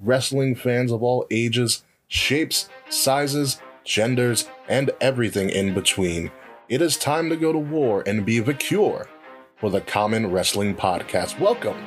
wrestling fans of all ages, shapes, sizes, genders, and everything in between. It is time to go to war and be the cure for the Common Wrestling Podcast. Welcome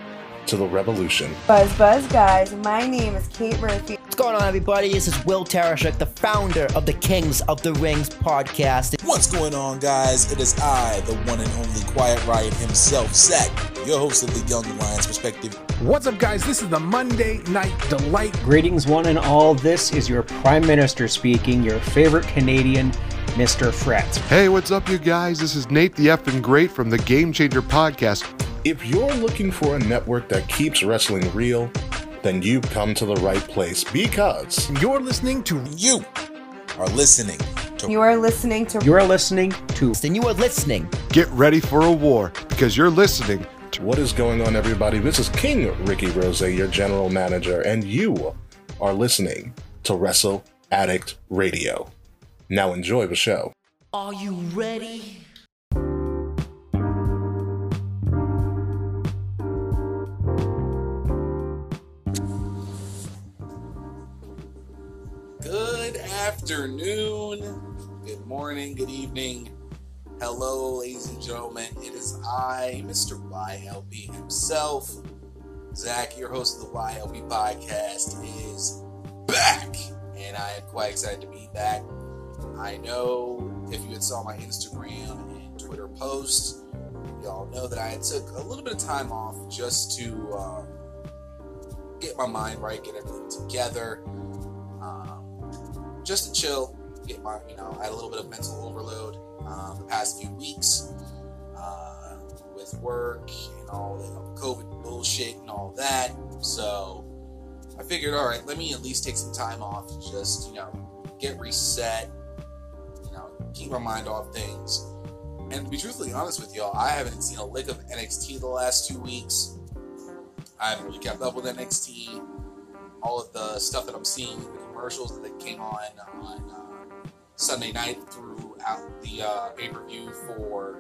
to the revolution. Buzz Buzz guys, my name is Kate Murphy. What's going on, everybody? This is Will Tarashuk, the founder of the Kings of the Rings podcast. What's going on, guys? It is I, the one and only Quiet Riot himself, Zach, your host of the Young Lions Perspective. What's up, guys? This is the Monday Night Delight. Greetings, one and all. This is your Prime Minister speaking, your favorite Canadian, Mr. Fret. Hey, what's up, you guys? This is Nate the Effing Great from the Game Changer Podcast. If you're looking for a network that keeps wrestling real, then you've come to the right place because You're listening to You are listening to You are listening to You are listening to And you are listening. Get ready for a war because you're listening to what is going on, everybody? This is King Ricky Rose, your general manager, and you are listening to Wrestle Addict Radio. Now enjoy the show. Are you ready? Afternoon, good morning, good evening. Hello, ladies and gentlemen. It is I, Mr. YLP himself. Zach, your host of the YLP podcast, is back, and I am quite excited to be back. I know if you had saw my Instagram and Twitter posts, y'all know that I took a little bit of time off just to uh, get my mind right, get everything together, just to chill, get my, you know, I had a little bit of mental overload um, the past few weeks uh, with work and all the COVID bullshit and all that. So I figured, all right, let me at least take some time off, just you know, get reset, you know, keep my mind off things. And to be truthfully honest with y'all, I haven't seen a lick of NXT the last two weeks. I haven't really kept up with NXT. All of the stuff that I'm seeing, the commercials that came on on uh, Sunday night throughout the uh, pay per view for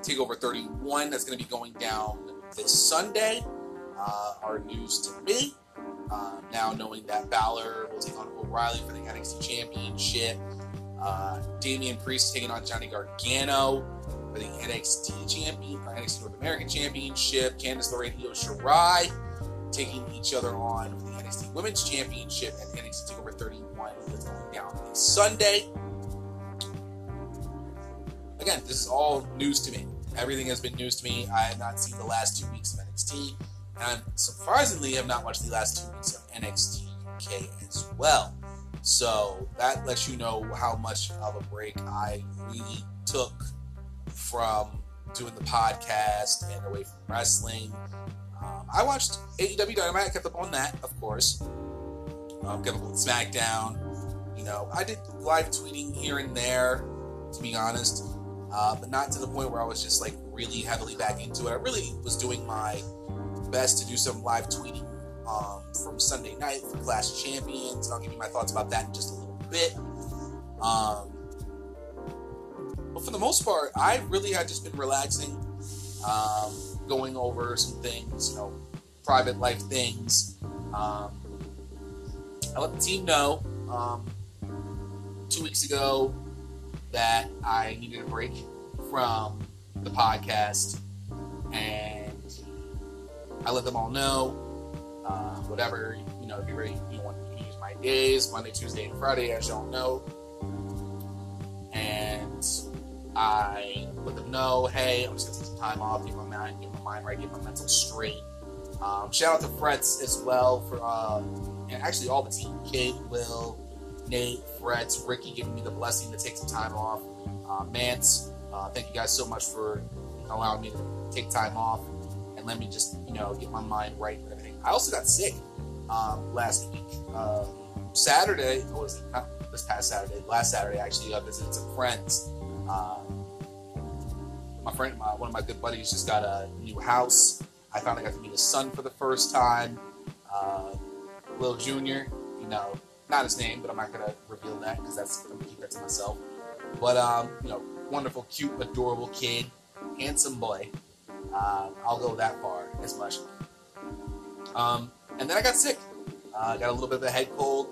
Takeover 31, that's going to be going down this Sunday, uh, are news to me. Uh, now knowing that Balor will take on O'Reilly for the NXT Championship, uh, Damian Priest taking on Johnny Gargano for the NXT Champion, uh, NXT North American Championship, Candice LeRae and Io Shirai taking each other on NXT Women's Championship and NXT Takeover 31 that's going down Sunday. Again, this is all news to me. Everything has been news to me. I have not seen the last two weeks of NXT, and surprisingly, have not watched the last two weeks of NXT UK as well. So that lets you know how much of a break I really took from doing the podcast and away from wrestling. Um, I watched AEW Dynamite, I kept up on that, of course. Um, kept up with SmackDown. You know, I did live tweeting here and there, to be honest, uh, but not to the point where I was just like really heavily back into it. I really was doing my best to do some live tweeting um, from Sunday night for Clash Champions. And I'll give you my thoughts about that in just a little bit. Um, but for the most part, I really had just been relaxing, um, going over some things, you know, private life things. Um, I let the team know um, two weeks ago that I needed a break from the podcast, and I let them all know. Uh, whatever you know, if you're ready, you want to use my days, Monday, Tuesday, and Friday, as y'all know. And I let them know, hey, I'm just gonna take some time off, get my mind, get my mind right, get my mental straight. Um, shout out to Frets as well for, uh, and actually all the team, Kate, Will, Nate, Frets, Ricky, giving me the blessing to take some time off. Uh, Mance, uh, thank you guys so much for allowing me to take time off and let me just, you know, get my mind right and everything. I also got sick um, last week. Uh, Saturday, or was it not this past Saturday? Last Saturday, actually, I visited some friends. Uh, my friend, my, one of my good buddies, just got a new house. I finally got to meet his son for the first time. Uh, Lil Junior, you know, not his name, but I'm not gonna reveal that because that's I'm gonna keep that to myself. But um, you know, wonderful, cute, adorable kid, handsome boy. Uh, I'll go that far as much. Um, And then I got sick. Uh, got a little bit of a head cold.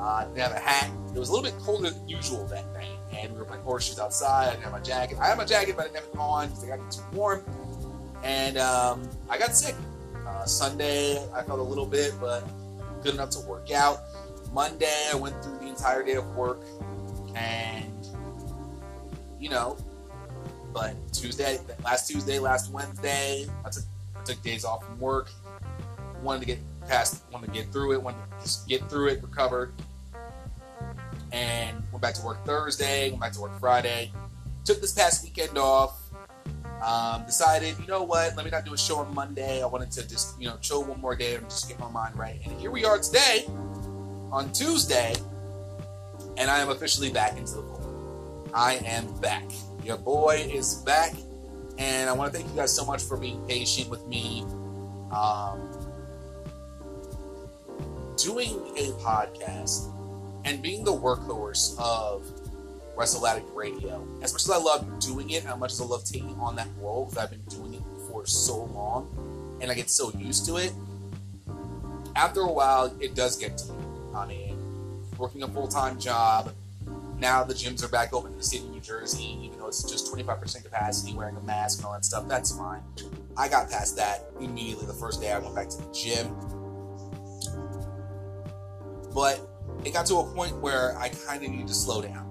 Uh, didn't have a hat. It was a little bit colder than usual that night. And we were playing horseshoes outside. I didn't have my jacket. I had my jacket, but I didn't have it on because it got too warm. And um, I got sick. Uh, Sunday, I felt a little bit, but good enough to work out. Monday, I went through the entire day of work. And, you know, but Tuesday, last Tuesday, last Wednesday, I took, I took days off from work. Wanted to get past, wanted to get through it, wanted to just get through it, recovered. And went back to work Thursday, went back to work Friday. Took this past weekend off. Um, decided, you know what, let me not do a show on Monday. I wanted to just, you know, chill one more day and just get my mind right. And here we are today, on Tuesday, and I am officially back into the fold. I am back. Your boy is back, and I want to thank you guys so much for being patient with me. Um, doing a podcast and being the workhorse of Wrestle Addict Radio. As much as I love doing it, how much as I love taking on that role, because I've been doing it for so long, and I get so used to it. After a while, it does get to me. I mean, working a full time job. Now the gyms are back open in the state of New Jersey, even though it's just 25% capacity, wearing a mask and all that stuff. That's fine. I got past that immediately the first day I went back to the gym. But it got to a point where I kind of needed to slow down.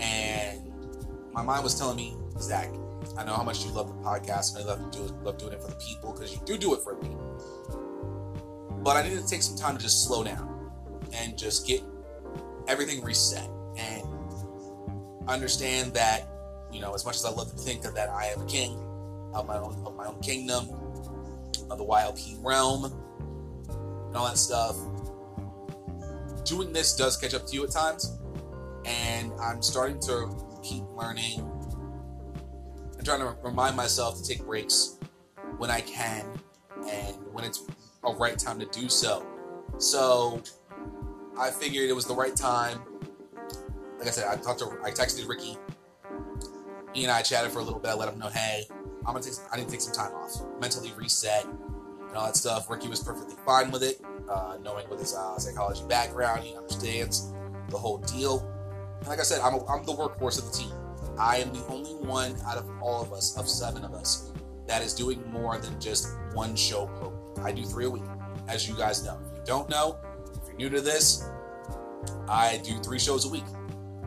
And my mind was telling me, Zach, I know how much you love the podcast and I love, do love doing it for the people because you do do it for the people. But I needed to take some time to just slow down and just get everything reset and understand that, you know, as much as I love to think of that I am a king of my own of my own kingdom, of the YLP realm, and all that stuff, doing this does catch up to you at times, and I'm starting to keep learning I'm trying to remind myself to take breaks when I can and when it's a right time to do so. So I figured it was the right time. Like I said, I talked to, I texted Ricky. He and I chatted for a little bit. I let him know, hey, I'm gonna take, I need to take some time off, mentally reset, and all that stuff. Ricky was perfectly fine with it uh, knowing with his uh, psychology background, he understands the whole deal. And like I said, I'm, a, I'm the workhorse of the team. I am the only one out of all of us, of seven of us, that is doing more than just one show per week. I do three a week, as you guys know. If you don't know, if you're new to this, I do three shows a week.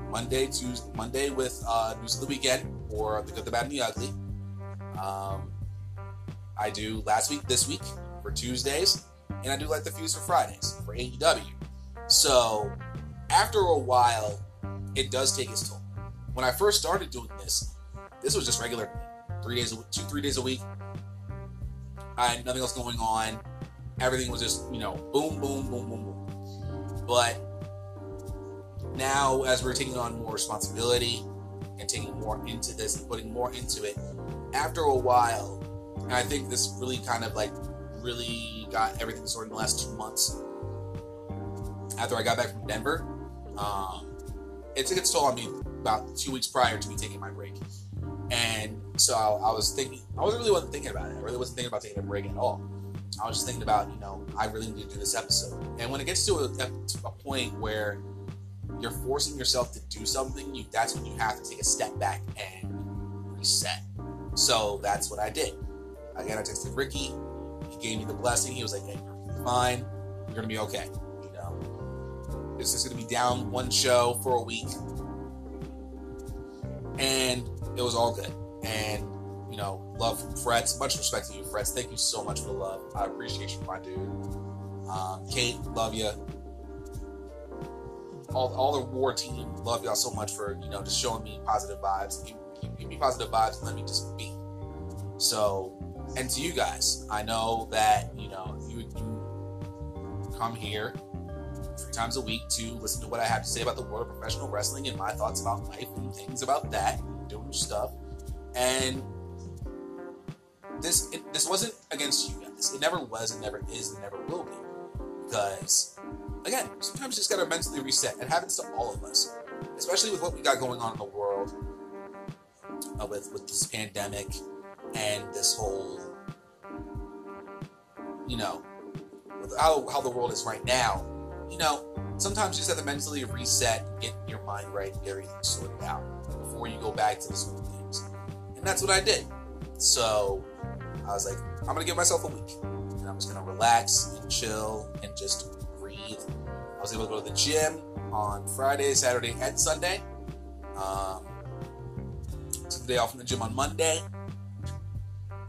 Monday, Tuesday, Monday with uh, News of the Weekend or The Good, the Bad, and the Ugly. Um, I do last week, this week for Tuesdays and I do Light the Fuse for Fridays for AEW. So after a while, it does take its toll. When I first started doing this, this was just regular, three days, a week, two, three days a week. I had nothing else going on. Everything was just, you know, boom, boom, boom, boom, boom. But now, as we're taking on more responsibility and taking more into this and putting more into it, after a while, and I think this really kind of like really got everything sorted in the last two months. After I got back from Denver, um, it took its toll on me about two weeks prior to me taking my break. And so I, I was thinking, I wasn't really wasn't thinking about it. I really wasn't thinking about taking a break at all. I was just thinking about, you know, I really need to do this episode. And when it gets to a, a point where you're forcing yourself to do something, you, that's when you have to take a step back and reset. So that's what I did. Again, I texted Ricky gave me the blessing. He was like, "Hey, fine. You're gonna be okay." You know, it's just gonna be down one show for a week, and it was all good. And you know, love from Frets. Much respect to you, Frets. Thank you so much for the love. I appreciate you, my dude. Um, Kate, love you. All, all the war team, love y'all so much for you know just showing me positive vibes. Give, give, give me positive vibes and let me just be. So and to you guys, I know that you know you, you come here three times a week to listen to what I have to say about the world of professional wrestling and my thoughts about life and things about that, doing stuff. And this it, this wasn't against you guys. It never was, and never is, and never will be. Because again, sometimes you just gotta mentally reset. It happens to all of us, especially with what we got going on in the world uh, with with this pandemic and this whole, you know, how how the world is right now, you know, sometimes you just have to mentally reset, get your mind right, get everything sorted out before you go back to the of things. And that's what I did. So I was like, I'm gonna give myself a week, and I'm just gonna relax and chill and just breathe. I was able to go to the gym on Friday, Saturday, and Sunday. Um, took the day off from the gym on Monday,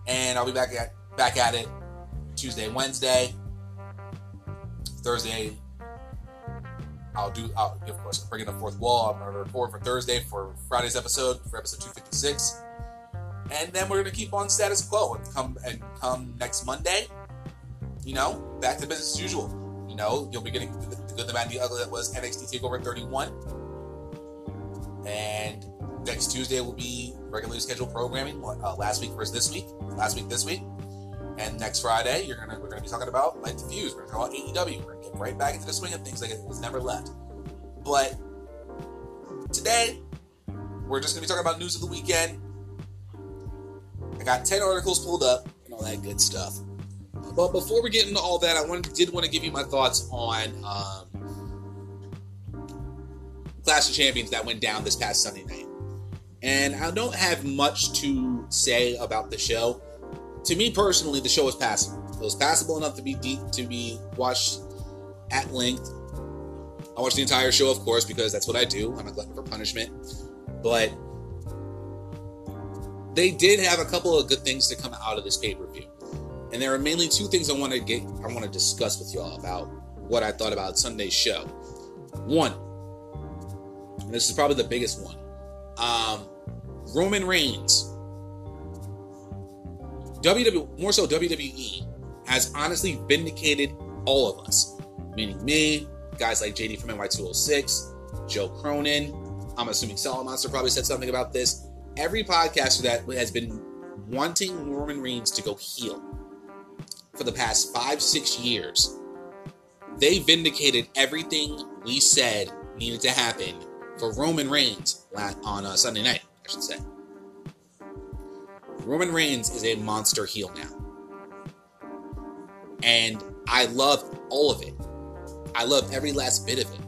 and I'll be back at back at it Tuesday, Wednesday, Thursday. I'll do. I'll, of course, bring in the fourth wall. I'm going to record for Thursday for Friday's episode for episode 256, and then we're going to keep on status quo and come and come next Monday. You know, back to business as usual. You know, you'll be getting the, the good, the bad, the ugly that was NXT Takeover 31, and next Tuesday will be regularly scheduled programming. Uh, last week versus this week. Last week, this week. And next Friday, you're gonna we're gonna be talking about Light the Fuse. We're gonna talk about AEW. We're gonna get right back into the swing of things like it was never left. But today, we're just gonna be talking about news of the weekend. I got ten articles pulled up and all that good stuff. But before we get into all that, I wanted, did want to give you my thoughts on um, Clash of Champions that went down this past Sunday night. And I don't have much to say about the show to me personally, the show was passable. It was passable enough to be deep to be watched at length. I watched the entire show, of course, because that's what I do. I'm a glutton for punishment. But they did have a couple of good things to come out of this pay per view, and there are mainly two things I want to get. I want to discuss with y'all about what I thought about Sunday's show. One, and this is probably the biggest one. Um, Roman Reigns WWE, more so WWE, has honestly vindicated all of us, meaning me, guys like JD from NY206, Joe Cronin. I'm assuming Solid Monster probably said something about this. Every podcaster that has been wanting Roman Reigns to go heel for the past five, six years, they vindicated everything we said needed to happen for Roman Reigns on uh, Sunday night, should say. Roman Reigns is a monster heel now. And I love all of it. I love every last bit of it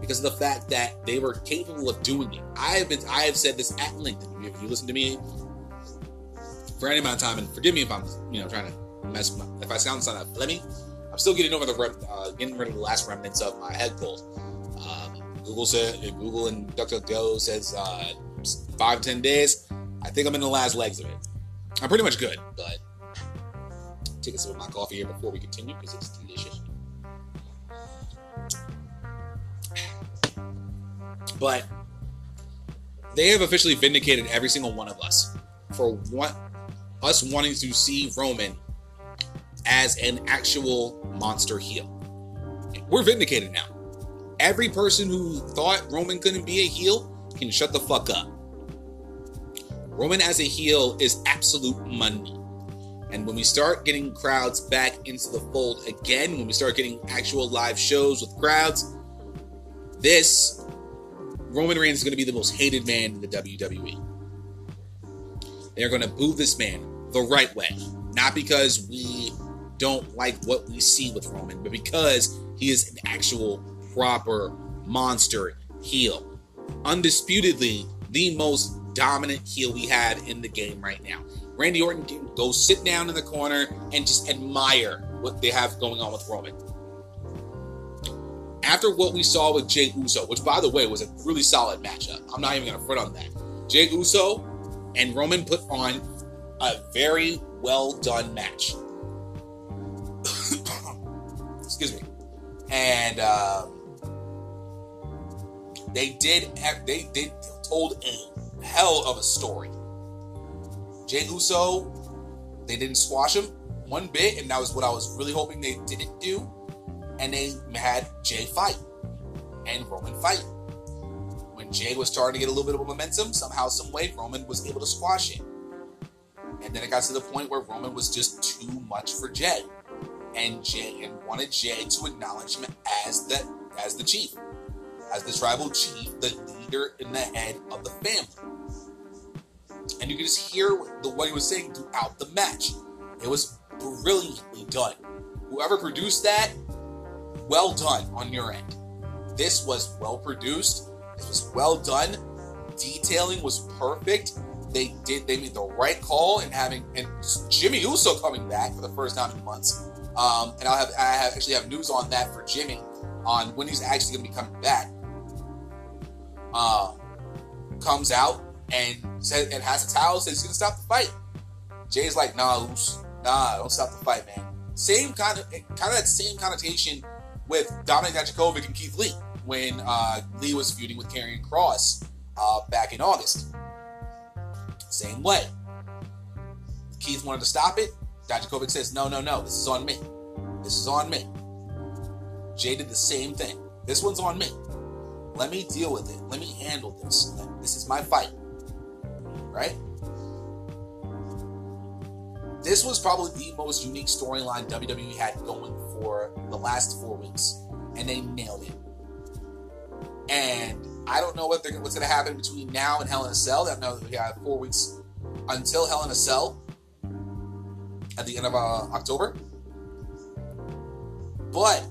because of the fact that they were capable of doing it. I have been I have said this at length. If you listen to me for any amount of time, and forgive me if I'm you know trying to mess my, if I sound son of let me. I'm still getting over the uh, getting rid of the last remnants of my head cold. Um, Google said Google and DuckDuckGo says uh, five ten days. I think I'm in the last legs of it. I'm pretty much good, but take a sip of my coffee here before we continue because it's delicious. But they have officially vindicated every single one of us for what us wanting to see Roman as an actual monster heel. We're vindicated now. Every person who thought Roman couldn't be a heel can shut the fuck up. Roman as a heel is absolute money. And when we start getting crowds back into the fold again, when we start getting actual live shows with crowds, this Roman Reigns is going to be the most hated man in the WWE. They're going to boo this man the right way. Not because we don't like what we see with Roman, but because he is an actual proper monster heel. Undisputedly, the most dominant heel we had in the game right now. Randy Orton can go sit down in the corner and just admire what they have going on with Roman. After what we saw with Jey Uso, which by the way was a really solid matchup, I'm not even going to front on that. Jey Uso and Roman put on a very well done match. Excuse me. And um, they did. Have, They they told a hell of a story. Jey Uso, they didn't squash him one bit, and that was what I was really hoping they didn't do. And they had Jey fight and Roman fight. When Jey was starting to get a little bit of momentum, somehow, some way, Roman was able to squash it. And then it got to the point where Roman was just too much for Jey, and Jey and wanted Jey to acknowledge him as the as the chief, as the tribal chief, the leader and the head of the family and you can just hear the, what he was saying throughout the match. It was brilliantly done. whoever produced that, well done on your end. This was well produced. This was well done. Detailing was perfect. They did. They made the right call in having and Jimmy Uso coming back for the first time in months. Um, and I'll have I have, actually have news on that for Jimmy on when he's actually going to be coming back. Uh, comes out and says and has a towel says he's to stop the fight. Jey's like, nah, Uso, nah, don't stop the fight, man. Same kind of kind of that same connotation with Dominik Dijakovic and Keith Lee when uh, Lee was feuding with Karrion Kross uh, back in August. Same way. Keith wanted to stop it. Dijakovic says, no, no, no, this is on me. This is on me. Jey did the same thing. This one's on me. Let me deal with it. Let me handle this. This is my fight. Right? This was probably the most unique storyline WWE had going for the last four weeks, and they nailed it. And I don't know what they're, what's going to happen between now and Hell in a Cell. I know we have four weeks until Hell in a Cell at the end of uh, October. But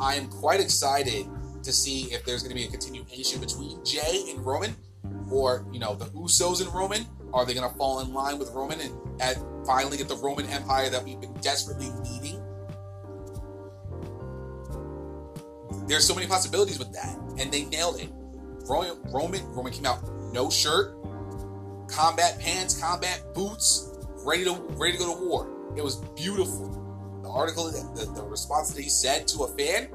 I am quite excited to see if there's going to be a continuation between Jey and Roman, or you know the Usos and Roman. Are they going to fall in line with Roman and finally get the Roman Empire that we've been desperately needing? There's so many possibilities with that, and they nailed it. Roman, Roman, Roman came out no shirt, combat pants, combat boots, ready to ready to go to war. It was beautiful. The article, the, the response that he said to a fan,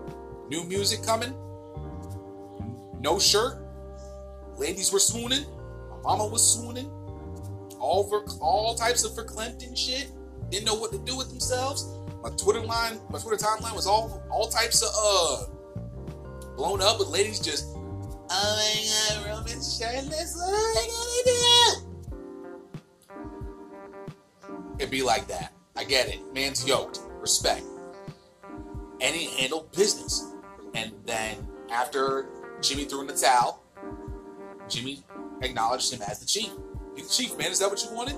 new music coming, no shirt, ladies were swooning, my mama was swooning, all for all types of verklempt shit. Didn't know what to do with themselves. My Twitter line, my Twitter timeline was all all types of uh blown up with ladies just, oh my god, Roman's shirtless. What am I gonna do? It'd be like that. I get it. Man's yoked. Respect. And he handled business. And then after Jimmy threw in the towel, Jimmy acknowledged him as the chief. He's the chief, man. Is that what you wanted?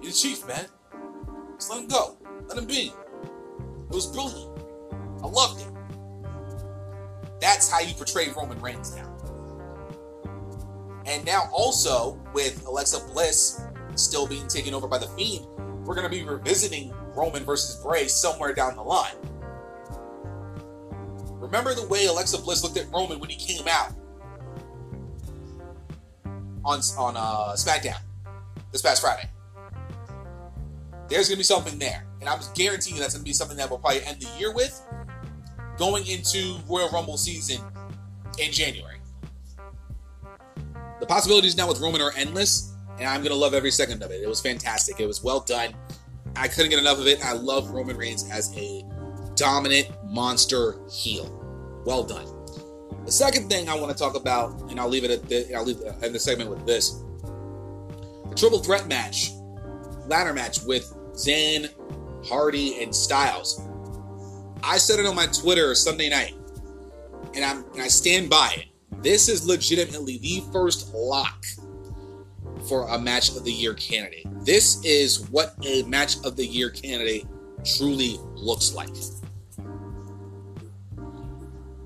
He's the chief, man. Just let him go. Let him be. It was brilliant. I loved it. That's how you portray Roman Reigns now. And now also with Alexa Bliss still being taken over by the Fiend, we're going to be revisiting Roman versus Bray somewhere down the line. Remember the way Alexa Bliss looked at Roman when he came out on on uh, SmackDown this past Friday. There's to be something there, and I'm guaranteeing that's to be something that we'll probably end the year with, going into Royal Rumble season in January. The possibilities now with Roman are endless, and I'm gonna love every second of it. It was fantastic. It was well done. I couldn't get enough of it. I love Roman Reigns as a dominant monster heel. Well done. The second thing I want to talk about, and I'll leave it at this, I'll leave in the segment with this: the triple threat match, ladder match with Zayn, Hardy, and Styles. I said it on my Twitter Sunday night, and I'm and I stand by it. This is legitimately the first lock for a match of the year candidate. This is what a match of the year candidate truly looks like.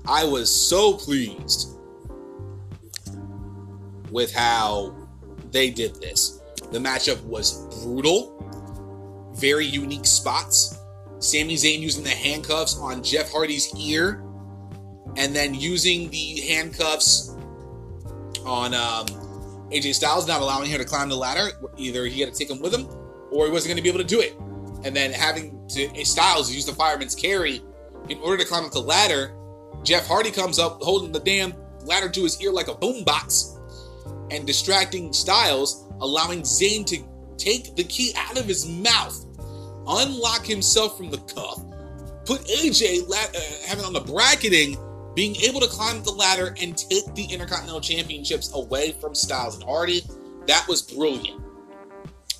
I was so pleased with how they did this. The matchup was brutal, very unique spots. Sami Zayn using the handcuffs on Jeff Hardy's ear, and then using the handcuffs on um, AJ Styles, not allowing him to climb the ladder. Either he had to take him with him, or he wasn't going to be able to do it. And then having to Styles use the fireman's carry in order to climb up the ladder. Jeff Hardy comes up holding the damn ladder to his ear like a boombox and distracting Styles, allowing Zayn to take the key out of his mouth, unlock himself from the cuff, put AJ uh, having on the bracketing, being able to climb the ladder and take the Intercontinental Championships away from Styles and Hardy. That was brilliant.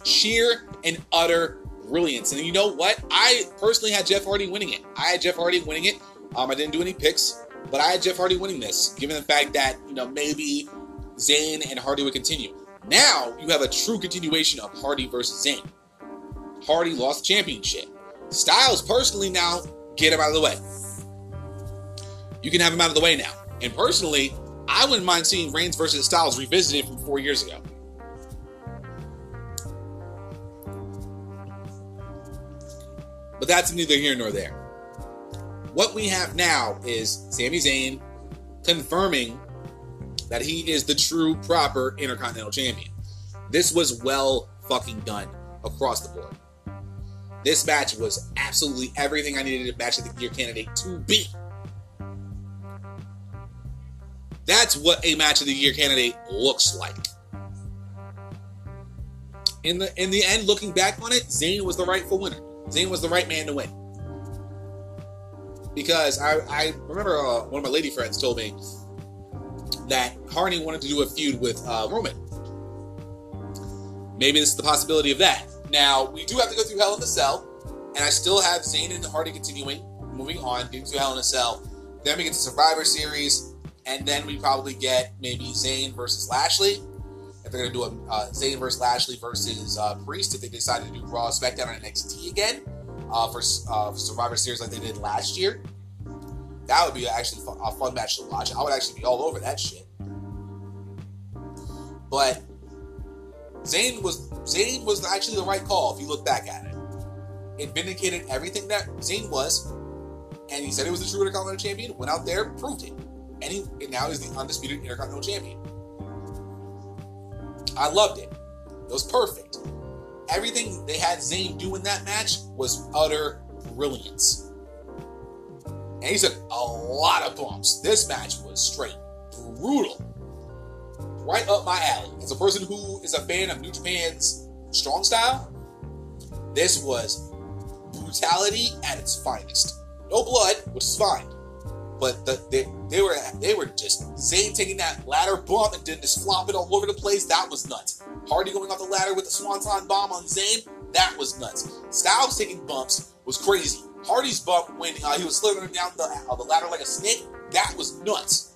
Sheer and utter brilliance. And you know what? I personally had Jeff Hardy winning it. I had Jeff Hardy winning it. Um, I didn't do any picks, but I had Jeff Hardy winning this, given the fact that, you know, maybe Zayn and Hardy would continue. Now you have a true continuation of Hardy versus Zayn. Hardy lost championship. Styles personally now get him out of the way. You can have him out of the way now. And personally, I wouldn't mind seeing Reigns versus Styles revisited from four years ago. But that's neither here nor there. What we have now is Sami Zayn confirming that he is the true, proper Intercontinental Champion. This was well fucking done across the board. This match was absolutely everything I needed a match of the year candidate to be. That's what a match of the year candidate looks like. In the in the end, looking back on it, Zayn was the rightful winner. Zayn was the right man to win. Because I, I remember uh, one of my lady friends told me that Hardy wanted to do a feud with uh, Roman. Maybe this is the possibility of that. Now, we do have to go through Hell in a Cell, and I still have Zayn and Hardy continuing, moving on, getting through Hell in a Cell. Then we get to Survivor Series, and then we probably get maybe Zayn versus Lashley. If they're going to do a uh, Zayn versus Lashley versus uh, Priest, if they decide to do Raw, SmackDown, and NXT again uh, for, uh, Survivor Series like they did last year, that would be actually a fun match to watch. I would actually be all over that shit. But Zayn was Zayn was actually the right call if you look back at it. It vindicated everything that Zayn was, and he said he was the true Intercontinental Champion. Went out there, proved it, and he and now he's the undisputed Intercontinental Champion. I loved it. It was perfect. Everything they had Zayn do in that match was utter brilliance. And he took a lot of bumps. This match was straight brutal. Right up my alley. As a person who is a fan of New Japan's strong style, this was brutality at its finest. No blood, which is fine. But the, they, they were they were just Zayn taking that ladder bump and then just flopping it all over the place. That was nuts. Hardy going off the ladder with the swanton bomb on Zayn. That was nuts. Styles taking bumps was crazy. Hardy's bump when uh, he was slithering down the, uh, the ladder like a snake. That was nuts.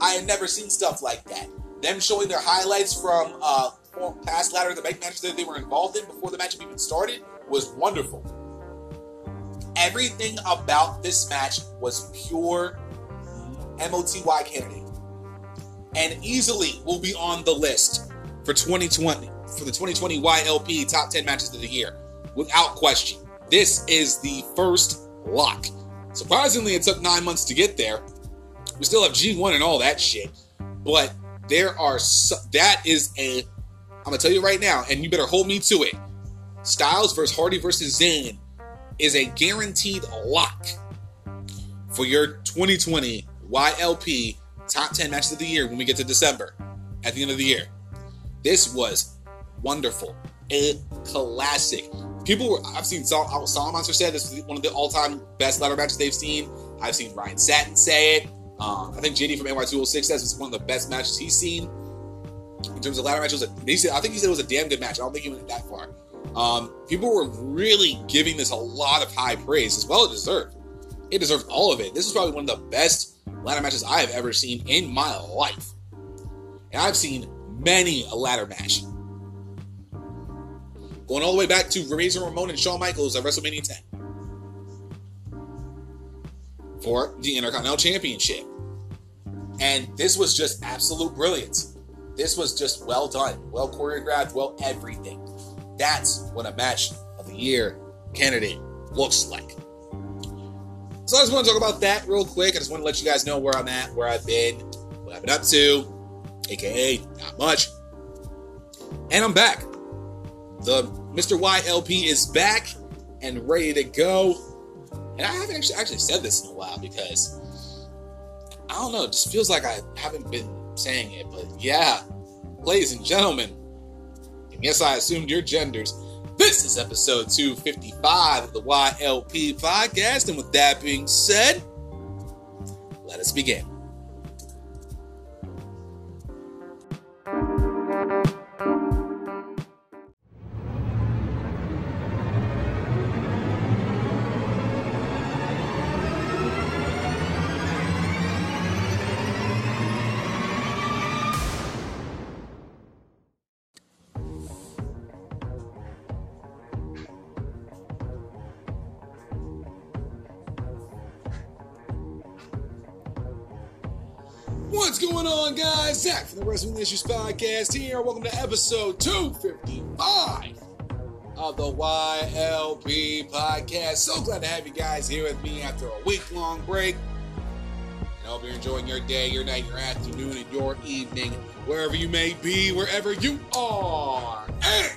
I had never seen stuff like that. Them showing their highlights from uh, past ladder the bank matches that they were involved in before the match even started was wonderful. Everything about this match was pure MOTY candidate. And easily will be on the list for 2020, for the 2020 YLP top 10 matches of the year, without question. This is the first lock. Surprisingly, it took nine months to get there. We still have G1 and all that shit. But there are, that is a, I'm to tell you right now, and you better hold me to it. Styles versus Hardy versus Zayn is a guaranteed lock for your 2020 YLP top 10 matches of the year when we get to December at the end of the year. This was wonderful. A classic. People were, I've seen Sol, Solomon Monster said this is one of the all time best ladder matches they've seen. I've seen Ryan Satin say it. Um, I think JD from NY206 says it's one of the best matches he's seen. In terms of ladder matches, he said, I think he said it was a damn good match. I don't think he went that far. Um, people were really giving this a lot of high praise, as well it deserved. It deserved all of it. This is probably one of the best ladder matches I have ever seen in my life. And I've seen many a ladder match. Going all the way back to Razor Ramon and Shawn Michaels at WrestleMania 10 for the Intercontinental Championship. And this was just absolute brilliance. This was just well done, well choreographed, well everything. That's what a match of the year candidate looks like. So I just want to talk about that real quick. I just want to let you guys know where I'm at, where I've been, what I've been up to, aka not much. And I'm back. The Mr. YLP is back and ready to go. And I haven't actually actually said this in a while because I don't know, it just feels like I haven't been saying it, but yeah, ladies and gentlemen, yes, I assumed your genders. This is episode 255 of the YLP podcast, and with that being said, let us begin. Going on, guys? Zach from the Wrestling Issues Podcast here. Welcome to episode 255 of the YLP Podcast. So glad to have you guys here with me after a week long break. I hope you're enjoying your day, your night, your afternoon, and your evening, wherever you may be, wherever you are. And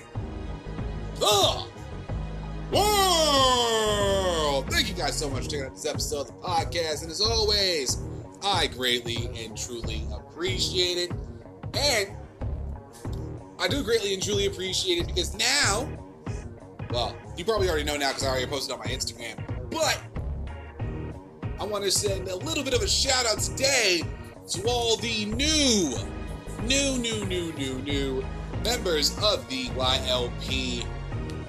the world. Thank you guys so much for checking out this episode of the podcast. And as always, I greatly and truly appreciate it. And I do greatly and truly appreciate it because now, well, you probably already know now because I already posted on my Instagram, but I want to send a little bit of a shout out today to all the new, new, new, new, new, new members of the YLP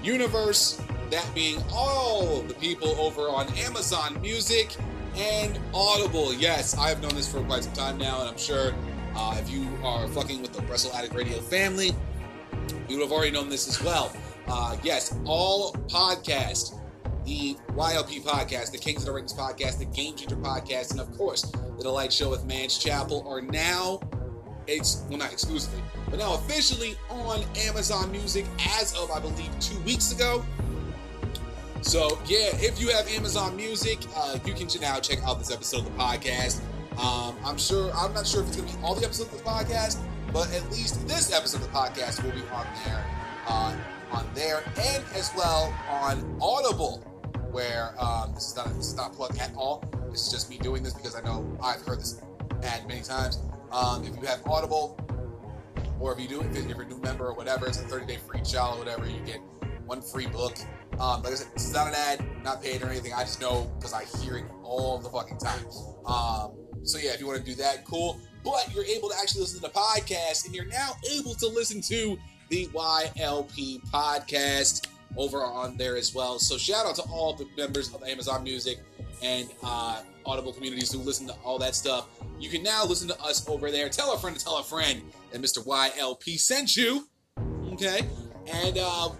universe. That being all the people over on Amazon Music and Audible. Yes, I have known this for quite some time now, and I'm sure uh, if you are fucking with the Wrestle Addict Radio family, you would have already known this as well. Uh, yes, all podcasts, the YLP podcast, the Kings of the Rings podcast, the Game Changer podcast, and of course, the Delight Show with Man's Chapel are now, it's well, not exclusively, but now officially on Amazon Music as of, I believe, two weeks ago. So yeah, if you have Amazon Music, uh, you can now check out this episode of the podcast. Um, I'm sure I'm not sure if it's gonna be all the episodes of the podcast, but at least this episode of the podcast will be on there, uh, on there, and as well on Audible, where um, this is not this is not a plug at all. This is just me doing this because I know I've heard this ad many times. Um, if you have Audible, or if you do, if you're a new member or whatever, it's a 30 day free trial or whatever. You get one free book. Um, like I said, this is not an ad, not paid or anything. I just know because I hear it all the fucking time. Um, so yeah, if you want to do that, cool. But you're able to actually listen to the podcast, and you're now able to listen to the YLP podcast over on there as well. So shout out to all the members of Amazon Music and uh, Audible communities who listen to all that stuff. You can now listen to us over there. Tell a friend to tell a friend that Mr. YLP sent you. Okay, and uh,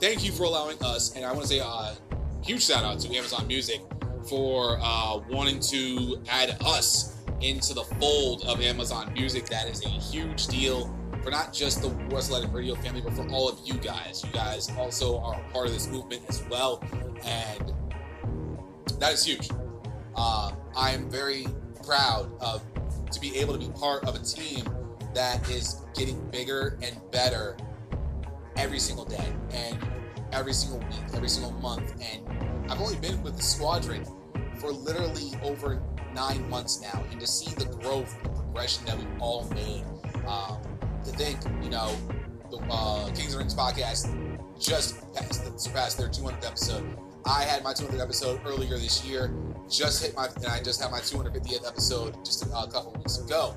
thank you for allowing us. And I want to say a huge shout out to Amazon Music for uh, wanting to add us into the fold of Amazon Music. That is a huge deal for not just the Wrestle Addict Radio family, but for all of you guys. You guys also are part of this movement as well, and that is huge. Uh, I am very proud of to be able to be part of a team that is getting bigger and better every single day and every single week, every single month. And I've only been with the squadron for literally over nine months now, and to see the growth and progression that we've all made. Um, to think, you know, the uh, Kings of Rings podcast just passed, surpassed their 200th episode. I had my 200th episode earlier this year. Just hit my, and I just had my 250th episode just a, a couple weeks ago.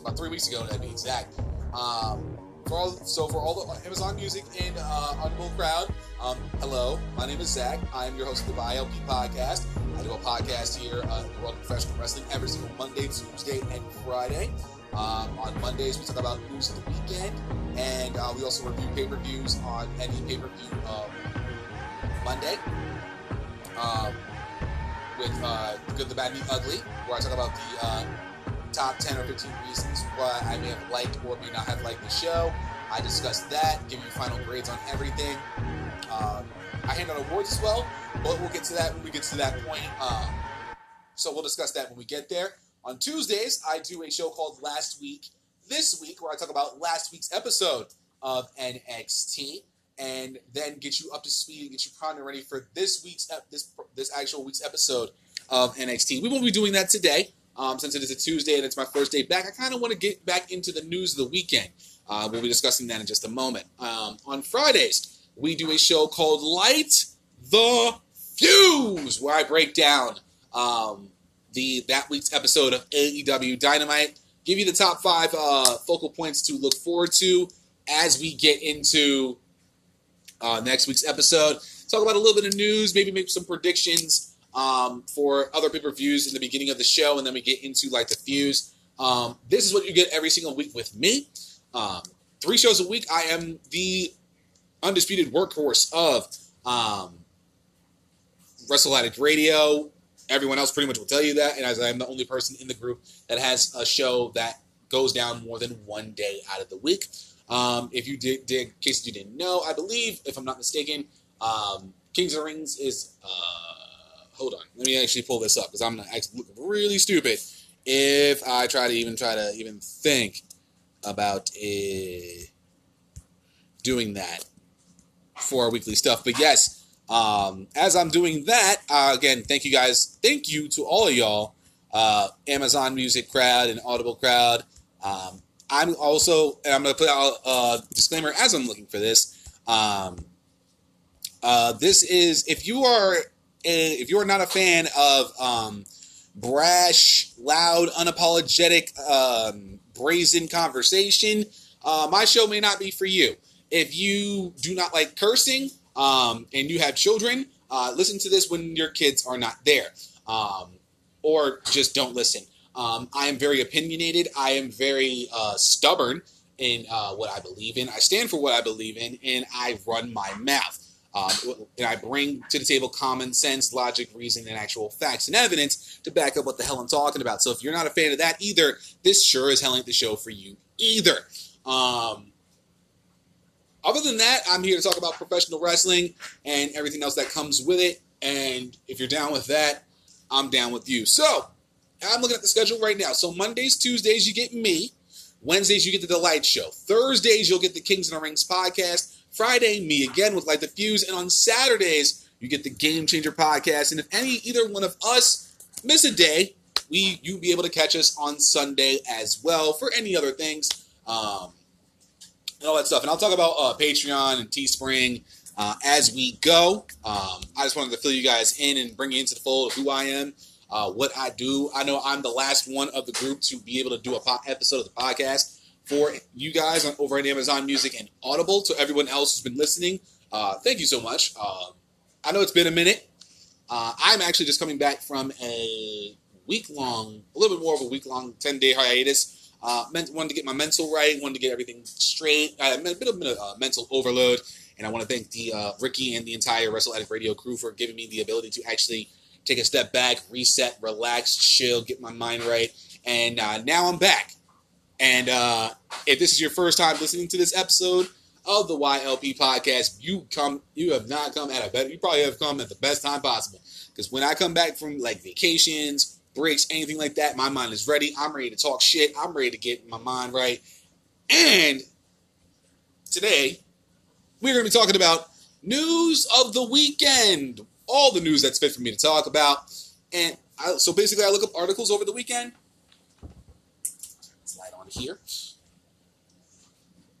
About three weeks ago, to be exact. Um, for all, so for all the Amazon Music and uh, Audible crowd, um, hello, my name is Zach. I am your host of the YLP podcast. I do a podcast here uh, in the world of professional wrestling every single Monday, Tuesday, and Friday. Um, on Mondays, we talk about news of the weekend, and uh, we also review pay-per-views on any pay-per-view um, Monday. Um, with uh, good, the bad, and the ugly, where I talk about the uh, top 10 or 15 reasons why I may have liked or may not have liked the show. I discuss that, give you final grades on everything. Uh, I hand out awards as well, but we'll get to that when we get to that point. Uh, so we'll discuss that when we get there. On Tuesdays, I do a show called Last Week This Week, where I talk about last week's episode of NXT, and then get you up to speed and get you primed and ready for this week's ep- this this actual week's episode of NXT. We won't be doing that today. Um, since it is a Tuesday and it's my first day back, I kind of want to get back into the news of the weekend. Uh, we'll be discussing that in just a moment. Um, on Fridays, we do a show called Light the Fuse, where I break down um, the that week's episode of AEW Dynamite, give you the top five uh, focal points to look forward to as we get into uh, next week's episode. Talk about a little bit of news, maybe make some predictions um, for other pay per views in the beginning of the show, and then we get into Light the Fuse. Um, this is what you get every single week with me. Um, three shows a week. I am the undisputed workhorse of um, Wrestle Addict Radio. everyone else pretty much will tell you that, and as I'm the only person in the group that has a show that goes down more than one day out of the week. Um, if you did, did, in case you didn't know, I believe, if I'm not mistaken, um, Kings of the Rings is. Uh, hold on, let me actually pull this up because I'm gonna look really stupid if I try to even try to even think about uh, doing that for our weekly stuff. But yes, um, as I'm doing that, uh, again, thank you guys. Thank you to all of y'all, uh, Amazon Music crowd and Audible crowd. Um, I'm also, and I'm going to put out a disclaimer as I'm looking for this. Um, uh, this is if you are if you are not a fan of um, brash, loud, unapologetic, um, brazen conversation, uh, my show may not be for you. If you do not like cursing um, and you have children, uh, listen to this when your kids are not there, um, or just don't listen. Um, I am very opinionated. I am very uh, stubborn in uh, what I believe in. I stand for what I believe in, and I run my mouth. Um, and I bring to the table common sense, logic, reason, and actual facts and evidence to back up what the hell I'm talking about. So if you're not a fan of that either, this sure is hell ain't the show for you either. Um, other than that, I'm here to talk about professional wrestling and everything else that comes with it. And if you're down with that, I'm down with you. So I'm looking at the schedule right now. So Mondays, Tuesdays, you get me. Wednesdays, you get the Delight Show. Thursdays, you'll get the Kings and the Rings podcast. Friday, me again with Light the Fuse. And on Saturdays, you get the Game Changer podcast. And if any either one of us miss a day, we you'll be able to catch us on Sunday as well for any other things. Um, and all that stuff. And I'll talk about uh, Patreon and Teespring uh, as we go. Um, I just wanted to fill you guys in and bring you into the fold of who I am, uh, what I do. I know I'm the last one of the group to be able to do a po- episode of the podcast for you guys on, over on Amazon Music and Audible. To everyone else who's been listening, uh, thank you so much. Um, I know it's been a minute. Uh, I'm actually just coming back from a week long, a little bit more of a week long, 10 day hiatus. Uh, meant, wanted to get my mental right, wanted to get everything straight. I had a bit of a uh, mental overload, and I want to thank the uh, Ricky and the entire Wrestle Addict Radio crew for giving me the ability to actually take a step back, reset, relax, chill, get my mind right. And uh, now I'm back. And uh, if this is your first time listening to this episode of the YLP podcast, you come, you have not come at a better, you probably have come at the best time possible. Because when I come back from like vacations, breaks, anything like that, my mind is ready. I'm ready to talk shit. I'm ready to get my mind right. And today, we're going to be talking about news of the weekend. All the news that's fit for me to talk about. And I, so basically, I look up articles over the weekend. Here.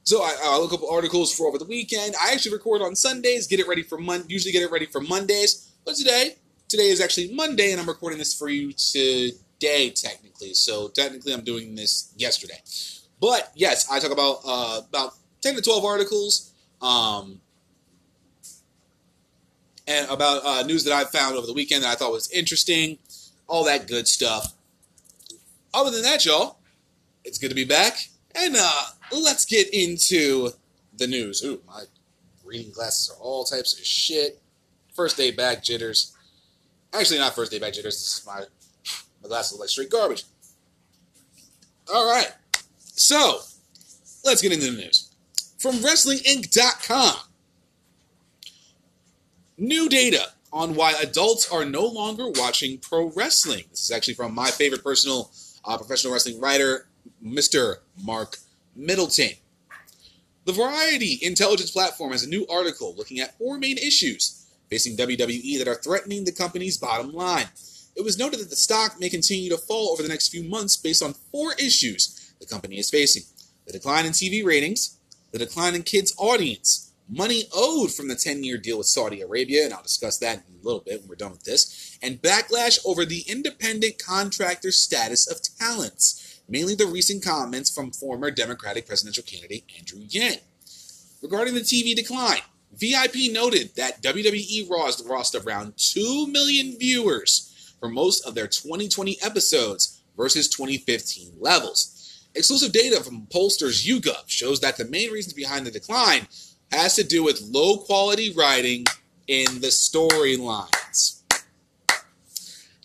So I, I, look up articles for over the weekend. I actually record on Sundays, get it ready for Mon. Usually get it ready for Mondays, but today today is actually Monday, and I'm recording this for you today, technically. So technically, I'm doing this yesterday. But yes, I talk about uh, about ten to twelve articles, um, and about uh, news that I found over the weekend that I thought was interesting, all that good stuff. Other than that, y'all, it's good to be back, and uh, let's get into the news. Ooh, my reading glasses are all types of shit. First day back jitters. Actually, not first day back jitters. This is my my glasses look like straight garbage. All right, so let's get into the news from WrestlingInc.com. New data on why adults are no longer watching pro wrestling. This is actually from my favorite personal uh, professional wrestling writer, Mr. Mark Middleton. The Variety Intelligence Platform has a new article looking at four main issues facing WWE that are threatening the company's bottom line. It was noted that the stock may continue to fall over the next few months based on four issues the company is facing the decline in TV ratings, the decline in kids' audience, money owed from the 10 year deal with Saudi Arabia, and I'll discuss that in a little bit when we're done with this, and backlash over the independent contractor status of talents, mainly the recent comments from former Democratic presidential candidate Andrew Yang. Regarding the TV decline, VIP noted that WWE Raw's lost around 2 million viewers for most of their 2020 episodes versus 2015 levels. Exclusive data from Pollsters YouGov shows that the main reasons behind the decline has to do with low quality writing in the storylines.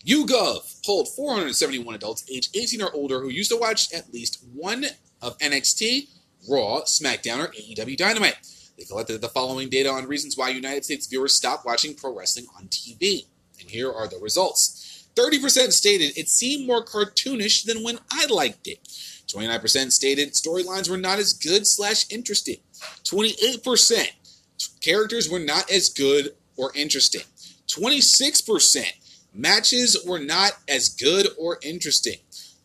YouGov polled 471 adults aged 18 or older who used to watch at least one of NXT, Raw, SmackDown, or AEW Dynamite. They collected the following data on reasons why United States viewers stopped watching pro wrestling on TV. And here are the results. 30% stated it seemed more cartoonish than when I liked it. 29% stated storylines were not as good slash interesting. 28% characters were not as good or interesting. 26% matches were not as good or interesting.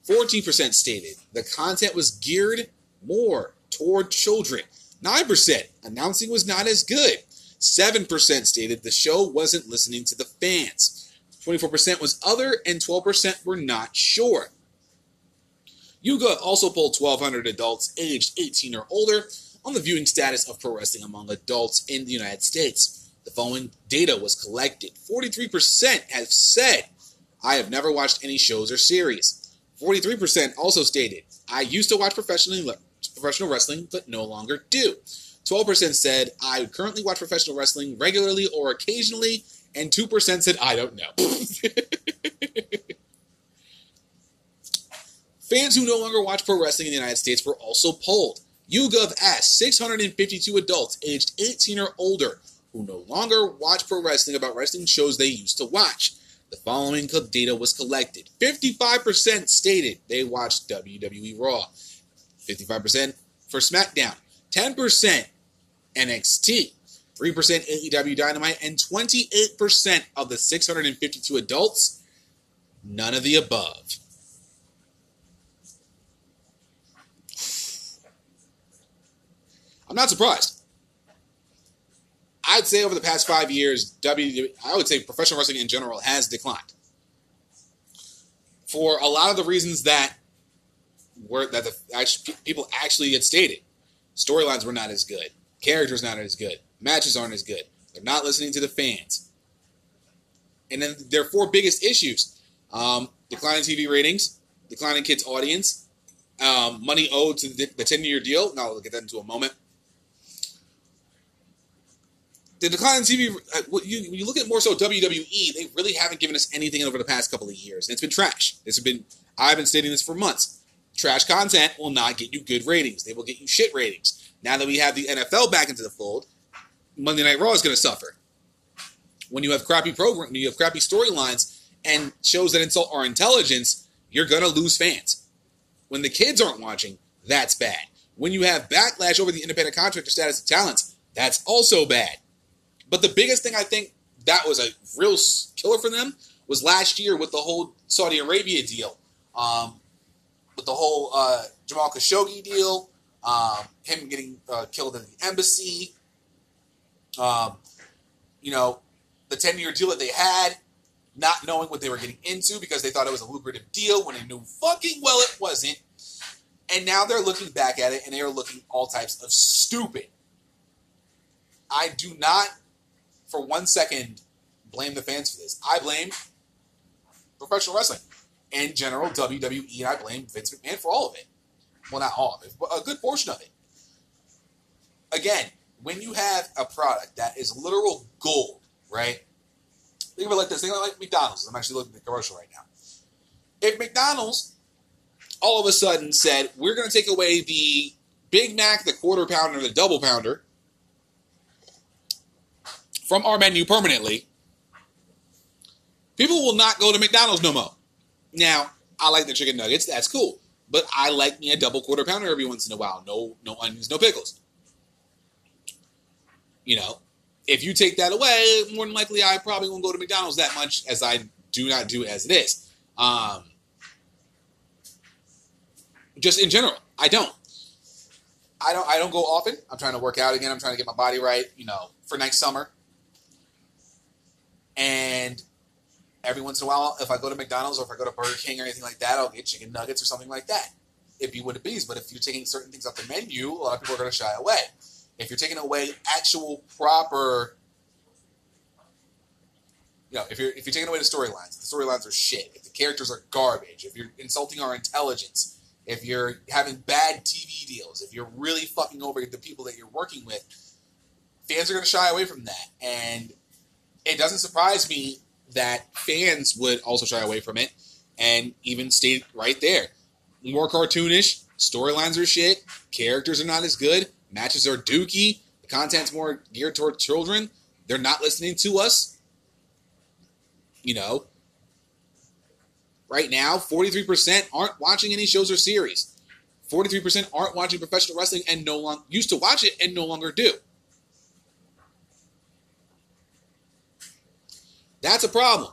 14% stated the content was geared more toward children. 9% announcing was not as good. 7% stated the show wasn't listening to the fans. 24% was other, and 12% were not sure. YouGov also polled 1,200 adults aged 18 or older on the viewing status of pro wrestling among adults in the United States. The following data was collected 43% have said, I have never watched any shows or series. 43% also stated, I used to watch professionally, professional wrestling, but no longer do. 12% said, I currently watch professional wrestling regularly or occasionally, and 2% said, I don't know. Fans who no longer watch pro wrestling in the United States were also polled. YouGov asked 652 adults aged 18 or older who no longer watch pro wrestling about wrestling shows they used to watch. The following data was collected 55% stated they watched WWE Raw, 55% for SmackDown, 10% NXT, 3% AEW Dynamite, and 28% of the 652 adults, none of the above. I'm not surprised. I'd say over the past five years, WWE, I would say professional wrestling in general has declined. For a lot of the reasons that were that the people actually had stated, storylines were not as good, characters not as good, matches aren't as good. They're not listening to the fans. And then their four biggest issues: um, declining TV ratings, declining kids' audience, um, money owed to the, the ten-year deal. Now we'll get that into a moment the decline in TV, uh, you, when you look at more so WWE, they really haven't given us anything over the past couple of years. And it's been trash. It's been, I've been stating this for months. Trash content will not get you good ratings. They will get you shit ratings. Now that we have the NFL back into the fold, Monday Night Raw is going to suffer. When you have crappy program, you have crappy storylines and shows that insult our intelligence, you're going to lose fans. When the kids aren't watching, that's bad. When you have backlash over the independent contractor status of talents, that's also bad. But the biggest thing I think that was a real killer for them was last year with the whole Saudi Arabia deal, um, with the whole uh, Jamal Khashoggi deal, um, him getting uh, killed in the embassy, um, you know, the 10 year deal that they had, not knowing what they were getting into because they thought it was a lucrative deal when they knew fucking well it wasn't. And now they're looking back at it and they are looking all types of stupid. I do not for one second blame the fans for this. I blame professional wrestling in general, WWE, and I blame Vince McMahon for all of it. Well, not all of it, but a good portion of it. Again, when you have a product that is literal gold, right? Think of it like this. Think of it like McDonald's. I'm actually looking at the commercial right now. If McDonald's all of a sudden said, we're going to take away the Big Mac, the quarter pounder, the double pounder, from our menu permanently, people will not go to McDonald's no more. Now, I like the chicken nuggets, that's cool. But I like me a double quarter pounder every once in a while. No, no onions, no pickles. You know, if you take that away, more than likely I probably won't go to McDonald's that much as I do not do as it is. Um, just in general, I don't. I don't. I don't go often. I'm trying to work out again. I'm trying to get my body right. You know, for next summer. And every once in a while, if I go to McDonald's or if I go to Burger King or anything like that, I'll get chicken nuggets or something like that. It'd be what it be. But if you're taking certain things off the menu, a lot of people are going to shy away. If you're taking away actual proper, you know, if you're if you're taking away the storylines, the storylines are shit. If the characters are garbage, if you're insulting our intelligence, if you're having bad TV deals, if you're really fucking over the people that you're working with, fans are going to shy away from that. And it doesn't surprise me that fans would also shy away from it and even stay right there. More cartoonish, storylines are shit, characters are not as good, matches are dookie, the content's more geared toward children. They're not listening to us. You know, right now, 43% aren't watching any shows or series. 43% aren't watching professional wrestling and no longer used to watch it and no longer do. That's a problem.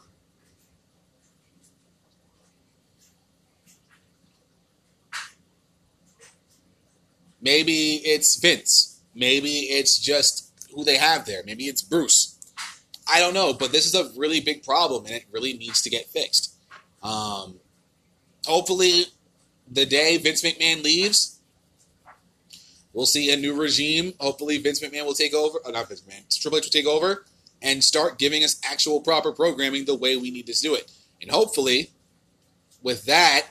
Maybe it's Vince. Maybe it's just who they have there. Maybe it's Bruce. I don't know, but this is a really big problem and it really needs to get fixed. Um, hopefully, the day Vince McMahon leaves, we'll see a new regime. Hopefully, Vince McMahon will take over. Oh, not Vince McMahon. Triple H will take over and start giving us actual proper programming the way we need to do it. And hopefully, with that,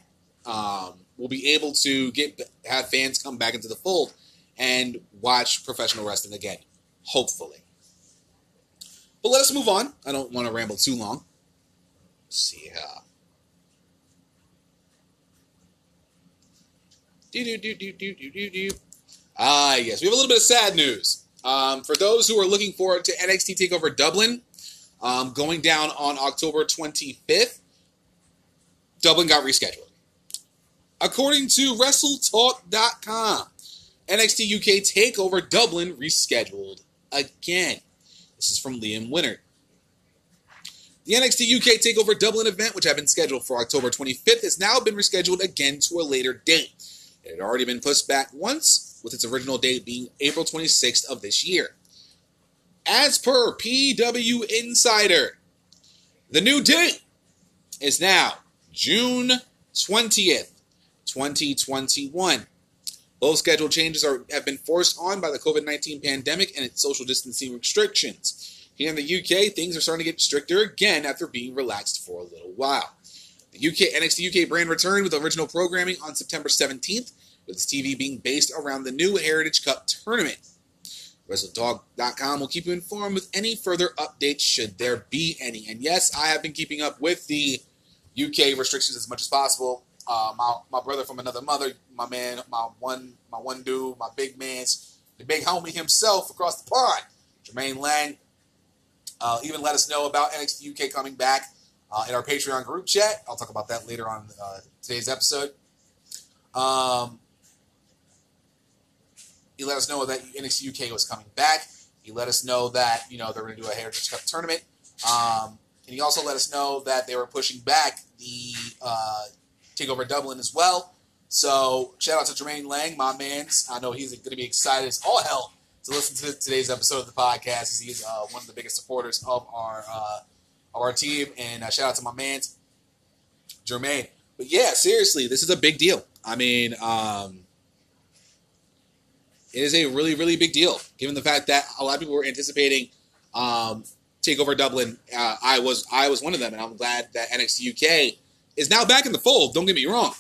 um, we'll be able to get have fans come back into the fold and watch professional wrestling again. Hopefully. But let us move on. I don't want to ramble too long. Let's see. Do do do do do do do do. Ah, yes, we have a little bit of sad news. Um, for those who are looking forward to NXT Takeover Dublin, um, going down on October 25th, Dublin got rescheduled. According to WrestleTalk.com, NXT UK Takeover Dublin rescheduled again. This is from Liam Winter. The NXT UK Takeover Dublin event, which had been scheduled for October 25th, has now been rescheduled again to a later date. It had already been pushed back once, with its original date being April 26th of this year. As per PW Insider, the new date is now June 20th, 2021. Both schedule changes are, have been forced on by the COVID 19 pandemic and its social distancing restrictions. Here in the UK, things are starting to get stricter again after being relaxed for a little while. The UK NXT UK brand returned with original programming on September 17th, with TV being based around the new Heritage Cup tournament. WrestleTalk.com will keep you informed with any further updates should there be any. And yes, I have been keeping up with the UK restrictions as much as possible. Uh, my my brother from another mother, my man, my one my one dude, my big man's the big homie himself across the pond, Jermaine Lang. Uh, even let us know about NXT UK coming back uh, in our Patreon group chat. I'll talk about that later on uh, today's episode. Um, he let us know that NXT UK was coming back. He let us know that you know they're going to do a Heritage Cup tournament, um, and he also let us know that they were pushing back the uh, Takeover Dublin as well. So shout out to Jermaine Lang, my man. I know he's going to be excited as all hell to listen to today's episode of the podcast. He's uh, one of the biggest supporters of our uh, of our team, and uh, shout out to my man Jermaine. But yeah, seriously, this is a big deal. I mean, um, it is a really, really big deal, given the fact that a lot of people were anticipating um, Takeover Dublin. Uh, I was, I was one of them, and I'm glad that NXT UK is now back in the fold. Don't get me wrong,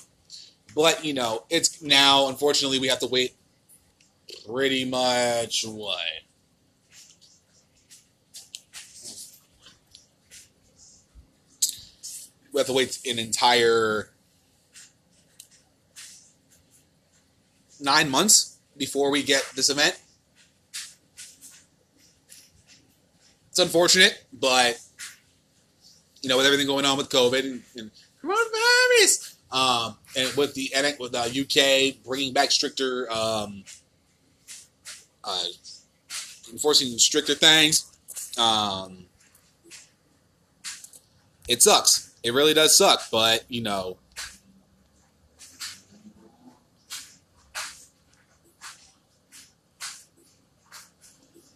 but you know, it's now unfortunately we have to wait pretty much what we have to wait an entire nine months before we get this event. It's unfortunate, but you know, with everything going on with COVID and, and coronavirus, um, and with the with the UK bringing back stricter, um, uh, enforcing stricter things, um, it sucks. It really does suck, but you know,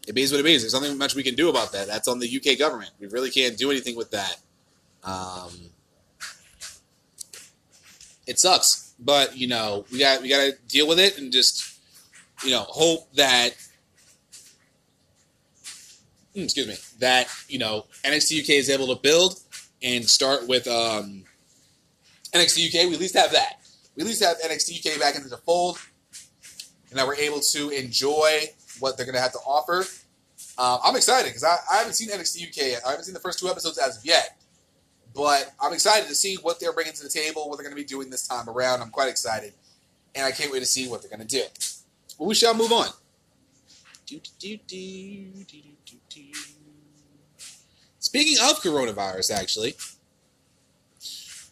it is what it is. There's nothing much we can do about that. That's on the UK government. We really can't do anything with that. Um, it sucks, but you know we got we got to deal with it and just you know hope that hmm, excuse me that you know NXT UK is able to build and start with um, NXT UK. We at least have that. We at least have NXT UK back into the fold, and that we're able to enjoy what they're going to have to offer. Uh, I'm excited because I, I, haven't seen NXT UK yet. I haven't seen the first two episodes as of yet. But I'm excited to see what they're bringing to the table, what they're going to be doing this time around. I'm quite excited, and I can't wait to see what they're going to do. But we shall move on. Speaking of coronavirus, actually,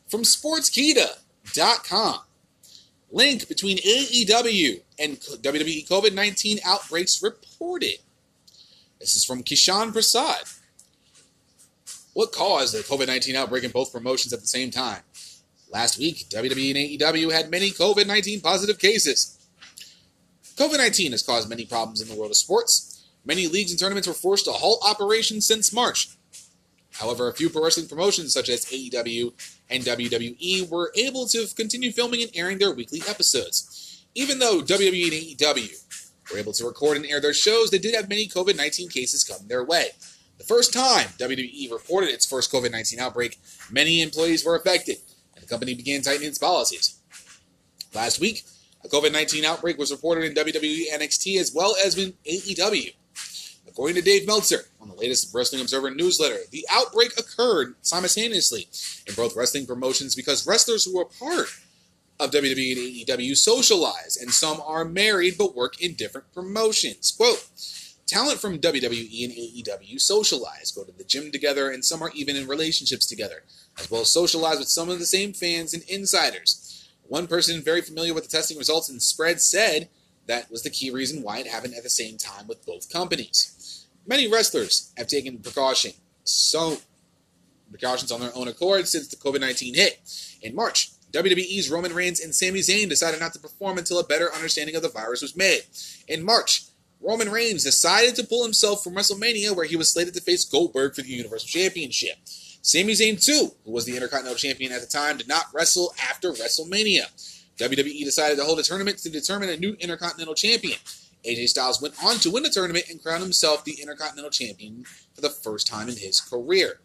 from Sportskeeda.com, link between AEW and WWE COVID 19 outbreaks reported. This is from Kishan Prasad. What caused the COVID 19 outbreak in both promotions at the same time? Last week, WWE and AEW had many COVID 19 positive cases. COVID 19 has caused many problems in the world of sports. Many leagues and tournaments were forced to halt operations since March. However, a few pro wrestling promotions such as AEW and WWE were able to continue filming and airing their weekly episodes. Even though WWE and AEW were able to record and air their shows, they did have many COVID 19 cases come their way. The first time WWE reported its first COVID 19 outbreak, many employees were affected, and the company began tightening its policies. Last week, a COVID 19 outbreak was reported in WWE NXT as well as in AEW. According to Dave Meltzer on the latest Wrestling Observer newsletter, the outbreak occurred simultaneously in both wrestling promotions because wrestlers who are part of WWE and AEW socialize, and some are married but work in different promotions. Quote, Talent from WWE and AEW socialize, go to the gym together, and some are even in relationships together, as well as socialize with some of the same fans and insiders. One person very familiar with the testing results and spread said that was the key reason why it happened at the same time with both companies. Many wrestlers have taken precaution, so precautions on their own accord since the COVID 19 hit. In March, WWE's Roman Reigns and Sami Zayn decided not to perform until a better understanding of the virus was made. In March, Roman Reigns decided to pull himself from WrestleMania, where he was slated to face Goldberg for the Universal Championship. Sami Zayn, too, who was the Intercontinental Champion at the time, did not wrestle after WrestleMania. WWE decided to hold a tournament to determine a new Intercontinental Champion. AJ Styles went on to win the tournament and crown himself the Intercontinental Champion for the first time in his career.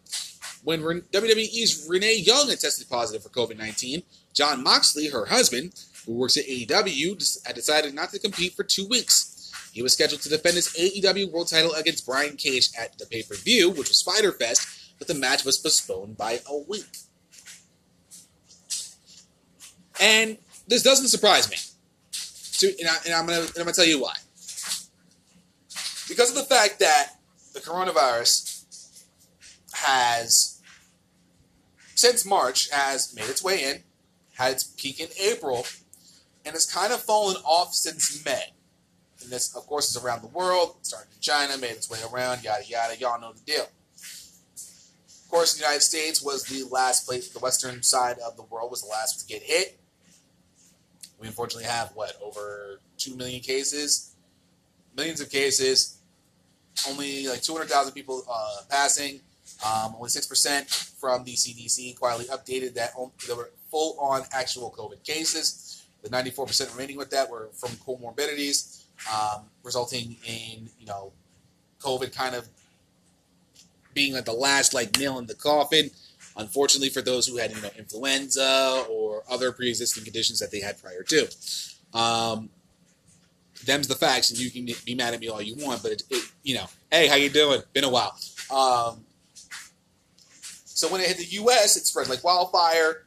When WWE's Renee Young tested positive for COVID 19, Jon Moxley, her husband, who works at AEW, had decided not to compete for two weeks. He was scheduled to defend his AEW World title against Brian Cage at the pay per view, which was Fyter Fest, but the match was postponed by a week. And this doesn't surprise me. And, I, am going to tell you why because of the fact that the coronavirus has, since March, has made its way in, had its peak in April, and has kind of fallen off since May. And this, of course, is around the world. Started in China, made its way around, yada yada. Y'all know the deal. Of course, the United States was the last place. The western side of the world was the last to get hit. We unfortunately have what over two million cases, millions of cases, only like 200,000 people uh, passing, um, only 6% from the CDC quietly updated that there were full on actual COVID cases. The 94% remaining with that were from comorbidities, um, resulting in, you know, COVID kind of being like the last like nail in the coffin. Unfortunately, for those who had you know influenza or other pre-existing conditions that they had prior to, um, them's the facts, and you can be mad at me all you want, but it, it, you know, hey, how you doing? Been a while. Um, so when it hit the U.S., it spread like wildfire.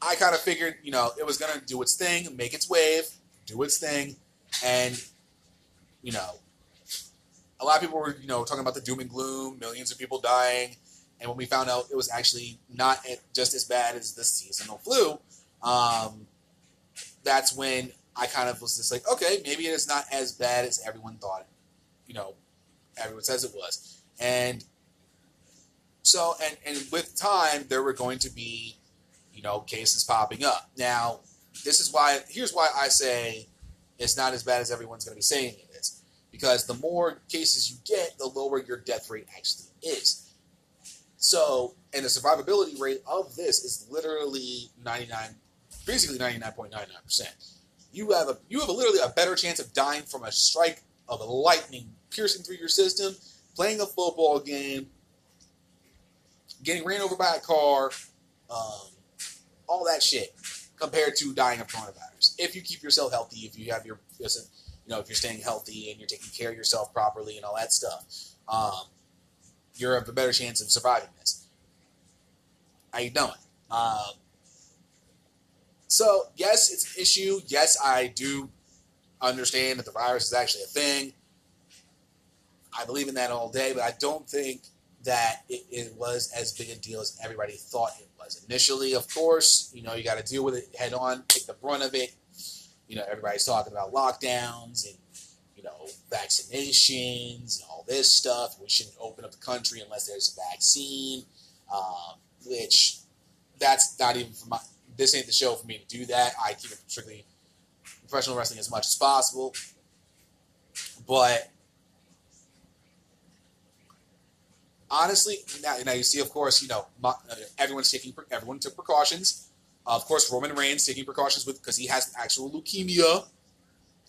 I kind of figured, you know, it was gonna do its thing, make its wave, do its thing, and you know, a lot of people were, you know, talking about the doom and gloom, millions of people dying, and when we found out it was actually not just as bad as the seasonal flu, um, that's when I kind of was just like, okay, maybe it is not as bad as everyone thought. You know, everyone says it was, and so and and with time there were going to be, you know, cases popping up. Now, this is why. Here's why I say it's not as bad as everyone's going to be saying it is, because the more cases you get, the lower your death rate actually is. So, and the survivability rate of this is literally 99, basically 99.99%. You have a you have a literally a better chance of dying from a strike of lightning piercing through your system, playing a football game, getting ran over by a car, um, all that shit, compared to dying of coronavirus. If you keep yourself healthy, if you have your, you know, if you're staying healthy and you're taking care of yourself properly and all that stuff, um, you have a better chance of surviving this. How you doing? Um, so yes, it's an issue. Yes, I do understand that the virus is actually a thing. I believe in that all day, but I don't think that it, it was as big a deal as everybody thought it was. Initially, of course, you know, you got to deal with it head on, take the brunt of it. You know, everybody's talking about lockdowns and, you know, vaccinations and all this stuff. We shouldn't open up the country unless there's a vaccine, um, which that's not even for my, this ain't the show for me to do that. I keep it strictly professional wrestling as much as possible. But honestly, now, now you see, of course, you know, uh, everyone's taking everyone took precautions. Uh, of course, Roman Reigns taking precautions with because he has actual leukemia,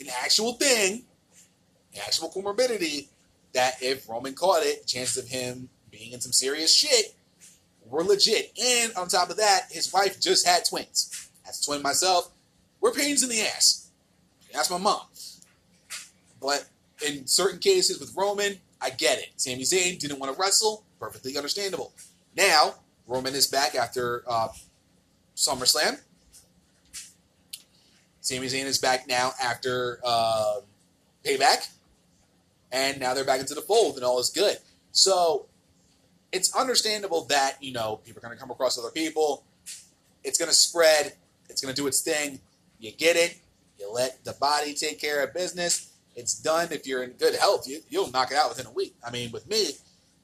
an actual thing, an actual comorbidity. That if Roman caught it, chances of him being in some serious shit were legit. And on top of that, his wife just had twins. As a twin myself, we're pains in the ass. That's my mom. But in certain cases with Roman, I get it. Sami Zayn didn't want to wrestle. Perfectly understandable. Now, Roman is back after uh, SummerSlam. Sami Zayn is back now after uh, Payback. And now they're back into the fold and all is good. So it's understandable that, you know, people are going to come across other people. It's going to spread. It's going to do its thing. You get it. You let the body take care of business. It's done. If you're in good health, you, you'll knock it out within a week. I mean, with me,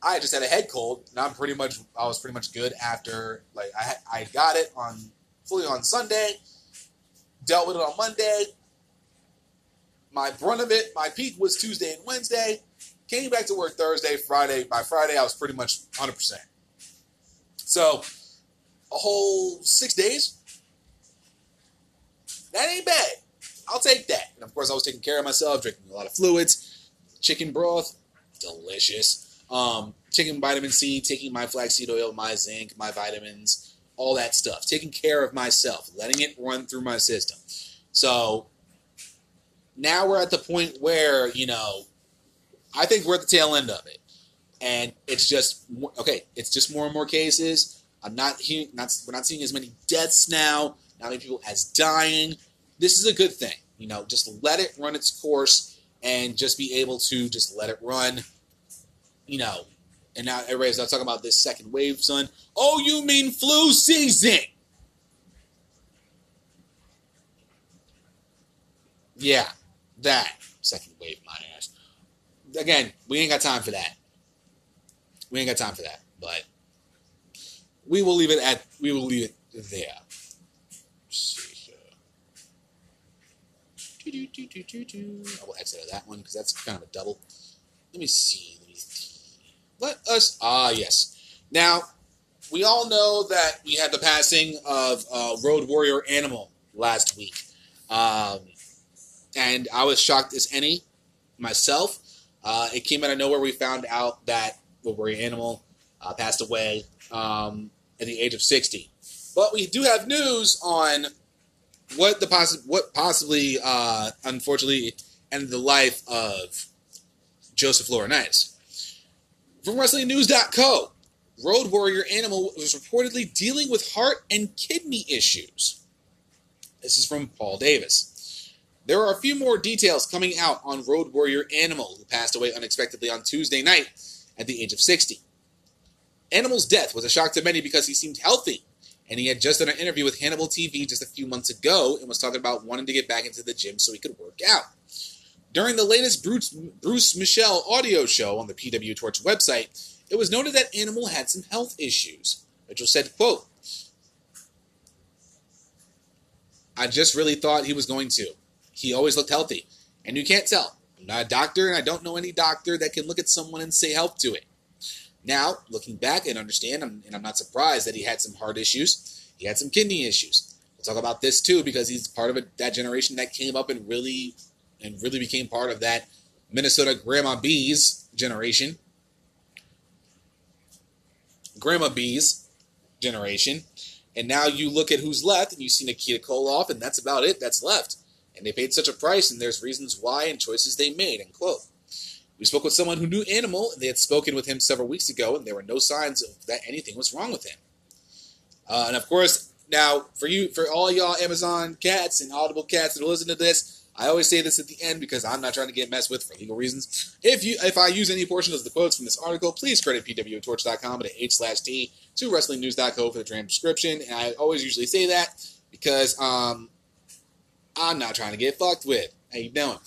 I just had a head cold, and I'm pretty much I was pretty much good after like I I got it on fully on Sunday, dealt with it on Monday. My brunt of it, my peak was Tuesday and Wednesday. Came back to work Thursday, Friday. By Friday, I was pretty much 100. percent So a whole six days. That ain't bad. I'll take that. And of course, I was taking care of myself, drinking a lot of fluids, chicken broth, delicious. Um, taking vitamin C, taking my flaxseed oil, my zinc, my vitamins, all that stuff. Taking care of myself, letting it run through my system. So now we're at the point where, you know, I think we're at the tail end of it. And it's just, okay, it's just more and more cases. I'm not hearing, not, we're not seeing as many deaths now, not many people as dying this is a good thing. You know, just let it run its course and just be able to just let it run. You know, and now everybody's not talking about this second wave, son. Oh, you mean flu season? Yeah, that second wave, my ass. Again, we ain't got time for that. We ain't got time for that, but we will leave it at we will leave it there. I will exit that one because that's kind of a double. Let me see. Let me see. Let us. Ah, yes. Now, we all know that we had the passing of uh, Road Warrior Animal last week. Um, and I was shocked as any myself. Uh, it came out of nowhere. We found out that Warrior Animal uh, passed away um, at the age of 60. But we do have news on what the possi- what possibly uh, unfortunately ended the life of Joseph Laurinaitis. From WrestlingNews.co, Road Warrior Animal was reportedly dealing with heart and kidney issues. This is from Paul Davis. There are a few more details coming out on Road Warrior Animal, who passed away unexpectedly on Tuesday night at the age of 60. Animal's death was a shock to many because he seemed healthy and he had just done an interview with Hannibal TV just a few months ago and was talking about wanting to get back into the gym so he could work out. During the latest Bruce, Bruce Mitchell audio show on the PW Torch website, it was noted that Animal had some health issues. Mitchell said, quote, I just really thought he was going to. He always looked healthy. And you can't tell. I'm not a doctor, and I don't know any doctor that can look at someone and say help to it. Now, looking back and understand, and I'm not surprised that he had some heart issues. He had some kidney issues. We'll talk about this too because he's part of a, that generation that came up and really, and really became part of that Minnesota Grandma Bees generation. Grandma Bees generation. And now you look at who's left, and you see Nikita Koloff, and that's about it. That's left. And they paid such a price, and there's reasons why and choices they made. End quote. We spoke with someone who knew Animal, and they had spoken with him several weeks ago, and there were no signs of that anything was wrong with him. Uh, and of course, now for you, for all y'all Amazon cats and Audible cats that are listening to this, I always say this at the end because I'm not trying to get messed with for legal reasons. If you, if I use any portion of the quotes from this article, please credit pwtorch.com at h slash t to wrestlingnews.co for the transcription. And I always usually say that because um, I'm not trying to get fucked with. How you doing?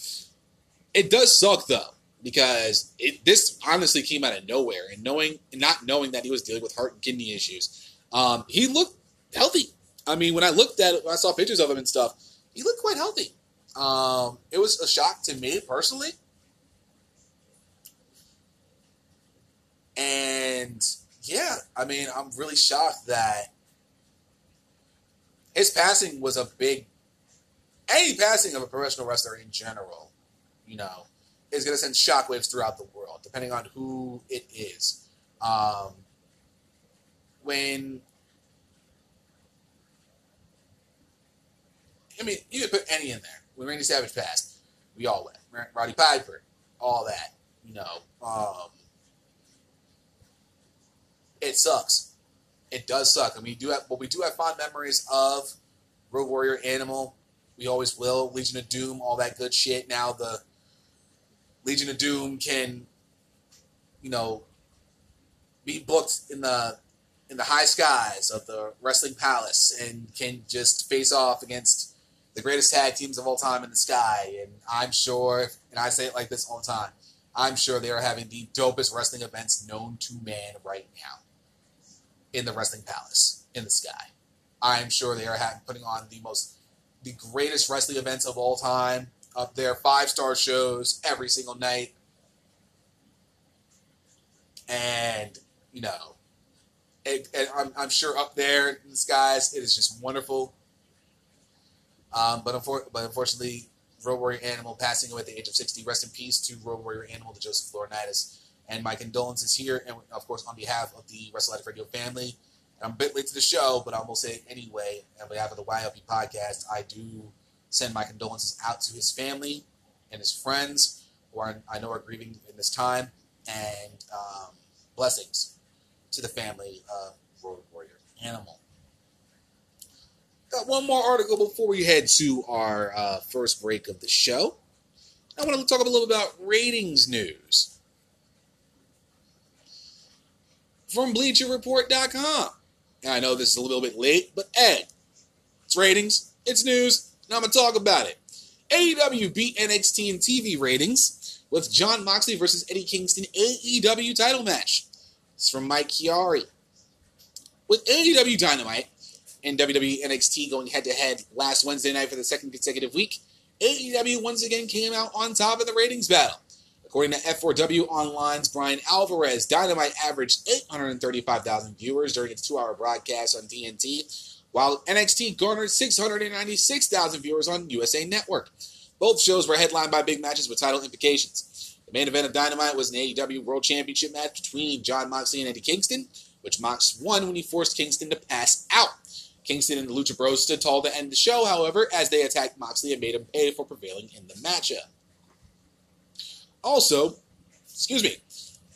It does suck though because it, this honestly came out of nowhere, and knowing, not knowing that he was dealing with heart and kidney issues, um, he looked healthy. I mean, when I looked at it, when I saw pictures of him and stuff, he looked quite healthy. Um, it was a shock to me personally. And yeah, I mean, I'm really shocked that his passing was a big, any passing of a professional wrestler in general, you know, is going to send shockwaves throughout the world, depending on who it is. Um, when I mean, you could put any in there. When Randy Savage passed, we all went. Roddy Piper, all that. You know, um, it sucks. It does suck. I mean, do have, but we do have fond memories of Road Warrior Animal. We always will. Legion of Doom, all that good shit. Now the Legion of Doom can, you know, be booked in the in the high skies of the wrestling palace and can just face off against the greatest tag teams of all time in the sky. And I'm sure, and I say it like this all the time, I'm sure they are having the dopest wrestling events known to man right now in the wrestling palace in the sky. I'm sure they are having, putting on the most, the greatest wrestling events of all time up there, five star shows every single night. And, you know, it, it, I'm, I'm sure up there in the skies, it is just wonderful. Um, but, unfor- but unfortunately, Road Warrior Animal passing away at the age of 60. Rest in peace to Road Warrior Animal, to Joseph Laurinaitis. And my condolences here, and of course, on behalf of the WrestleLife Radio family. I'm a bit late to the show, but I will say it anyway. On behalf of the YLP podcast, I do send my condolences out to his family and his friends, who are, I know are grieving in this time, and um, blessings to the family of Road Warrior Animal. Got one more article before we head to our uh, first break of the show. I want to talk a little bit about ratings news from BleacherReport.com. I know this is a little bit late, but Ed, it's ratings, it's news, and I'm going to talk about it. AEW beat NXT in TV ratings with Jon Moxley versus Eddie Kingston AEW title match. It's from Mike Chiari. With AEW Dynamite, and WWE NXT going head to head last Wednesday night for the second consecutive week, AEW once again came out on top in the ratings battle. According to F4W Online's Bryan Alvarez, Dynamite averaged 835,000 viewers during its two hour broadcast on TNT, while NXT garnered 696,000 viewers on USA Network. Both shows were headlined by big matches with title implications. The main event of Dynamite was an AEW World Championship match between Jon Moxley and Eddie Kingston, which Mox won when he forced Kingston to pass out. Kingston and the Lucha Bros stood tall to end the show, however, as they attacked Moxley and made him pay for prevailing in the matchup. Also, excuse me,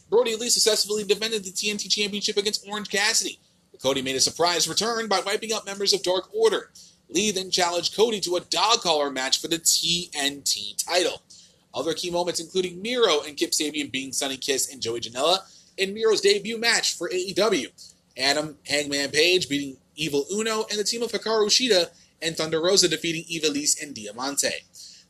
Brodie Lee successfully defended the TNT Championship against Orange Cassidy. Cody made a surprise return by wiping out members of Dark Order. Lee then challenged Cody to a dog collar match for the TNT title. Other key moments including Miro and Kip Sabian being Sonny Kiss and Joey Janela in Miro's debut match for AEW. Adam Hangman Page beating Evil Uno and the team of Hikaru Shida and Thunder Rosa defeating Ivelisse and Diamante.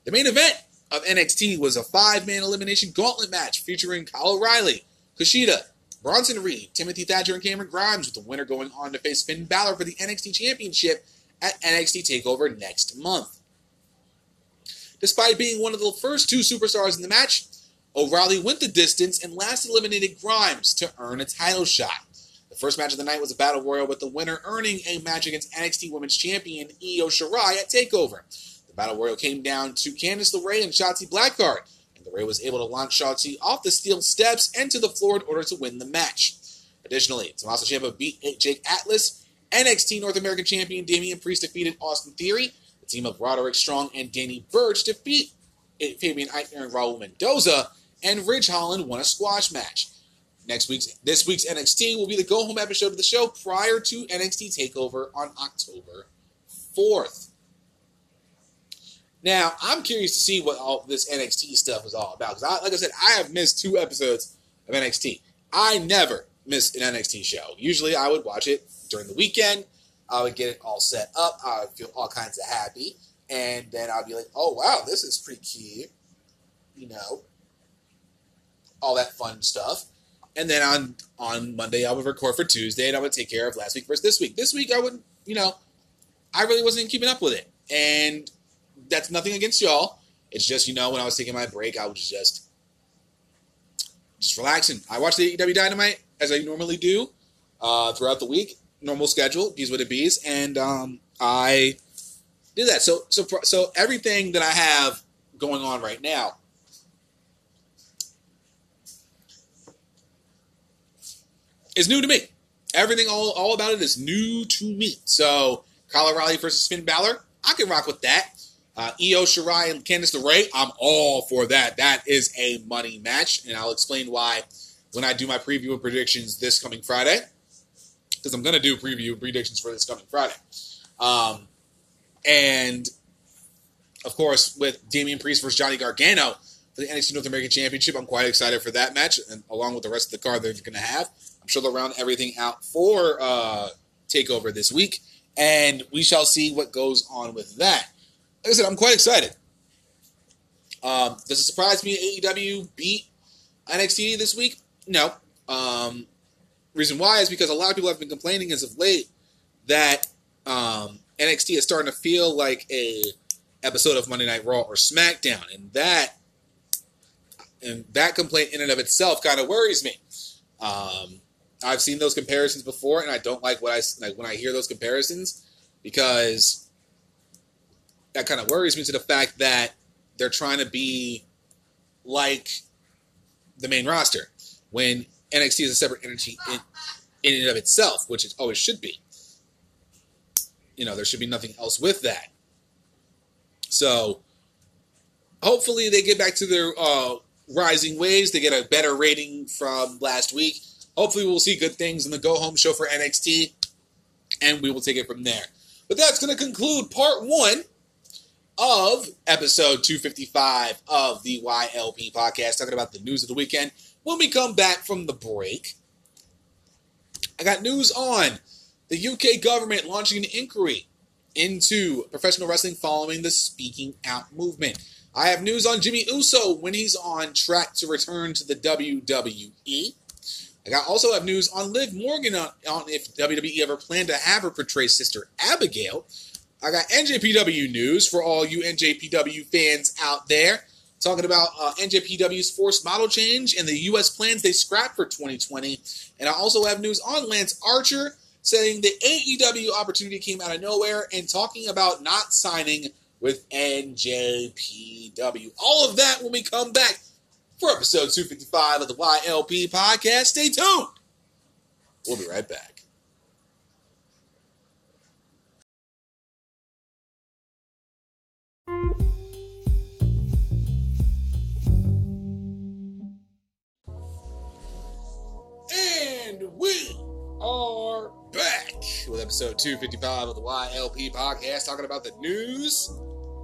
The main event of NXT was a five-man elimination gauntlet match featuring Kyle O'Reilly, Kushida, Bronson Reed, Timothy Thatcher, and Cameron Grimes, with the winner going on to face Finn Balor for the NXT Championship at NXT TakeOver next month. Despite being one of the first two superstars in the match, O'Reilly went the distance and last eliminated Grimes to earn a title shot. The first match of the night was a battle royal with the winner earning a match against NXT Women's Champion Io Shirai at TakeOver. The battle royal came down to Candice LeRae and Shotzi Blackheart, and LeRae was able to launch Shotzi off the steel steps and to the floor in order to win the match. Additionally, Tommaso Ciampa beat Jake Atlas. NXT North American Champion Damian Priest defeated Austin Theory. The team of Roderick Strong and Danny Burch defeat Fabian Aichner and Raul Mendoza, and Ridge Holland won a squash match. Next week's this week's NXT will be the go home episode of the show prior to NXT Takeover on October fourth. Now, I'm curious to see what all this NXT stuff is all about. Because, I, like I said, I have missed two episodes of NXT. I never miss an NXT show. Usually, I would watch it during the weekend. I would get it all set up. I would feel all kinds of happy, and then I'd be like, "Oh wow, this is pretty cute," you know, all that fun stuff. And then on on Monday, I would record for Tuesday, and I would take care of last week versus this week. This week, I wouldn't, you know, I really wasn't keeping up with it, and that's nothing against y'all. It's just you know when I was taking my break, I was just just relaxing. I watched the AEW Dynamite as I normally do uh, throughout the week, normal schedule, bees with the bees, and um, I did that. So so so everything that I have going on right now. Is new to me. Everything all, all about it is new to me. So Kyle O'Reilly versus Finn Balor, I can rock with that. Uh, Io Shirai and Candice LeRae, I'm all for that. That is a money match, and I'll explain why when I do my preview and predictions this coming Friday, because I'm going to do preview predictions for this coming Friday. Um, and of course, with Damian Priest versus Johnny Gargano for the NXT North American Championship, I'm quite excited for that match, and along with the rest of the card they're going to have. I'm sure they'll round everything out for uh, Takeover this week, and we shall see what goes on with that like I said, I'm quite excited. Um, does it surprise me AEW beat NXT this week? No. Um, reason why is because a lot of people have been complaining as of late that um, NXT is starting to feel like a episode of Monday Night Raw or SmackDown, and that and that complaint in and of itself kind of worries me. Um, I've seen those comparisons before, and I don't like what I like when I hear those comparisons because that kind of worries me to the fact that they're trying to be like the main roster when NXT is a separate entity in, in and of itself, which it always should be. You know, there should be nothing else with that. So, hopefully, they get back to their uh, rising ways. They get a better rating from last week. Hopefully, we'll see good things in the go home show for NXT, and we will take it from there. But that's going to conclude part one of episode 255 of the YLP podcast, talking about the news of the weekend. When we come back from the break, I got news on the UK government launching an inquiry into professional wrestling following the Speaking Out movement. I have news on Jimmy Uso when he's on track to return to the WWE. I also have news on Liv Morgan on, on if WWE ever planned to have her portray Sister Abigail. I got NJPW news for all you NJPW fans out there. Talking about uh, NJPW's forced model change and the U.S. plans they scrapped for 2020. And I also have news on Lance Archer saying the AEW opportunity came out of nowhere and talking about not signing with NJPW. All of that when we come back for episode 255 of the YLP podcast. Stay tuned. We'll be right back. And we are back with episode 255 of the YLP podcast, talking about the news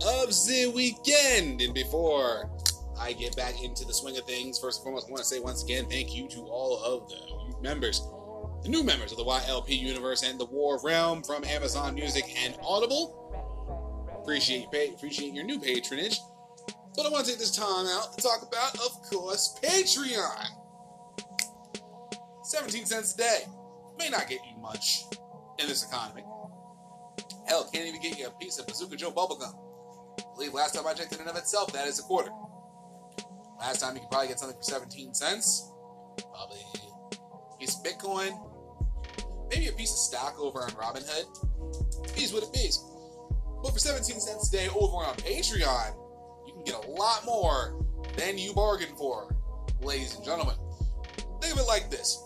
of the weekend. And before I get back into the swing of things, first and foremost, I want to say once again thank you to all of the members, the new members of the YLP universe and the War Realm from Amazon Music and Audible. Appreciate appreciate your new patronage. But I want to take this time out to talk about, of course, Patreon. 17 cents a day. May not get you much in this economy. Hell, can't even get you a piece of Bazooka Joe bubblegum. I believe last time I checked in and of itself, that is a quarter. Last time you could probably get something for 17 cents. Probably a piece of Bitcoin. Maybe a piece of stock over on Robinhood. Bees what it bees. But for 17 cents a day over on Patreon, you can get a lot more than you bargained for, ladies and gentlemen. Think of it like this.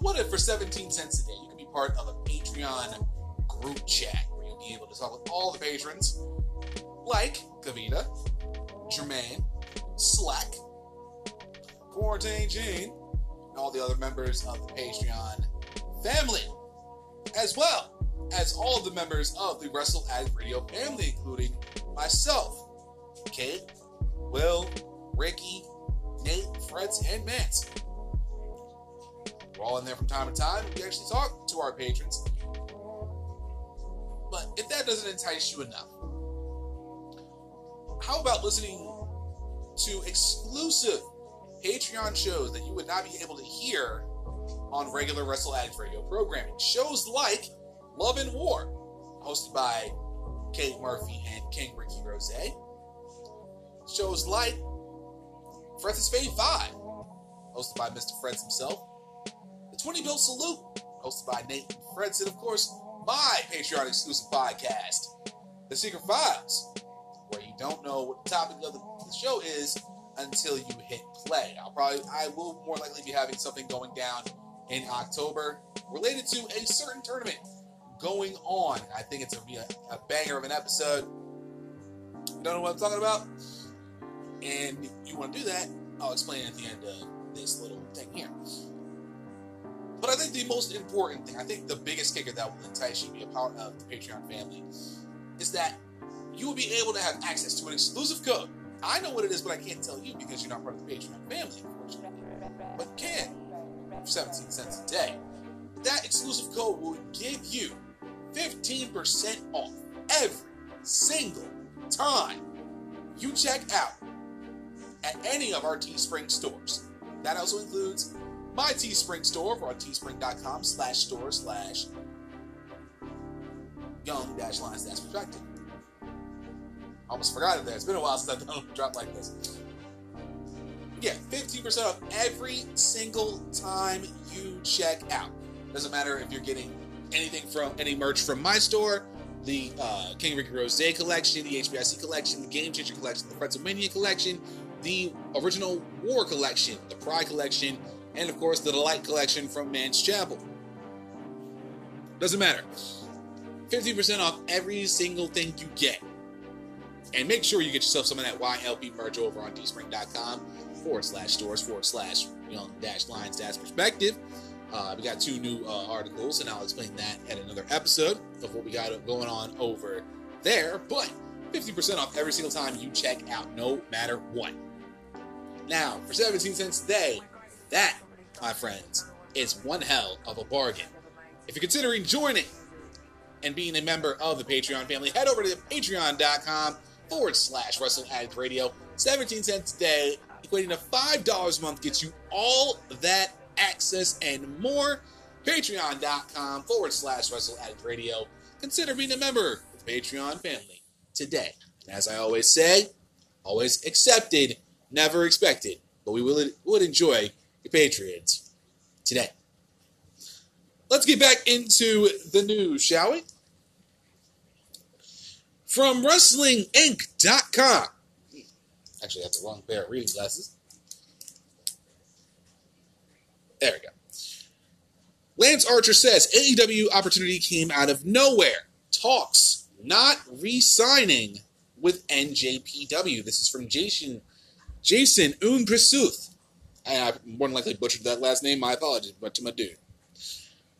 What if for 17 cents a day you can be part of a Patreon group chat where you'll be able to talk with all the patrons, like Kavita, Jermaine, Slack, Quarantine Gene, and all the other members of the Patreon family, as well as all of the members of the Wrestle Addict Radio family, including myself, Kate, Will, Ricky, Nate, Fretz, and Mance. We're all in there from time to time. We actually talk to our patrons. But if that doesn't entice you enough, how about listening to exclusive Patreon shows that you would not be able to hear on regular Wrestle Addicts radio programming? Shows like Love and War, hosted by Kate Murphy and King Ricky Rose. Shows like Fred's Fade 5, hosted by Mr. Freds himself. The 20 Bill Salute, hosted by Nate Fredson, of course, my Patreon exclusive podcast, The Secret Files, where you don't know what the topic of the, show is until you hit play. I'll probably, I will more likely be having something going down in October related to a certain tournament going on. I think it's gonna be a, a banger of an episode. You don't know what I'm talking about? And you want to do that, I'll explain at the end of this little thing here. But I think the most important thing, I think the biggest kicker that will entice you to be a part of the Patreon family is that you will be able to have access to an exclusive code. I know what it is, but I can't tell you because you're not part of the Patreon family, unfortunately. But can for 17 cents a day. That exclusive code will give you 15% off every single time you check out at any of our Teespring stores. That also includes my Teespring store over on teespring.com slash store slash young dash lines dash perspective. Almost forgot it there. It's been a while since I've done a drop like this. Yeah, 15% off every single time you check out. Doesn't matter if you're getting anything from any merch from my store, the uh, King Ricky Rose collection, the HBIC collection, the Game Changer collection, the Pretzelmania collection, the original War collection, the Pride collection, and of course the Delight collection from Man's Chapel. Doesn't matter. 50% off every single thing you get. And make sure you get yourself some of that YLP merch over on teespring.com forward slash stores forward slash young dash lines dash perspective. Uh, we got two new uh, articles, and I'll explain that at another episode of what we got going on over there. But 50% off every single time you check out, no matter what. Now, for 17 cents a day, that, my friends, is one hell of a bargain. If you're considering joining and being a member of the Patreon family, head over to patreon.com forward slash Wrestle Addict Radio. 17 cents a day, equating to $5 a month, gets you all that access and more. Patreon.com forward slash Wrestle Addict Radio. Consider being a member of the Patreon family today. As I always say, always accepted, never expected, but we will, would enjoy Patriots today. Let's get back into the news, shall we? From WrestlingInc.com. Actually, I have the wrong pair of reading glasses. There we go. Lance Archer says AEW opportunity came out of nowhere. Talks not re-signing with NJPW. This is from Jason Jason Unpresuth. I more than likely butchered that last name. My apologies, but to my dude.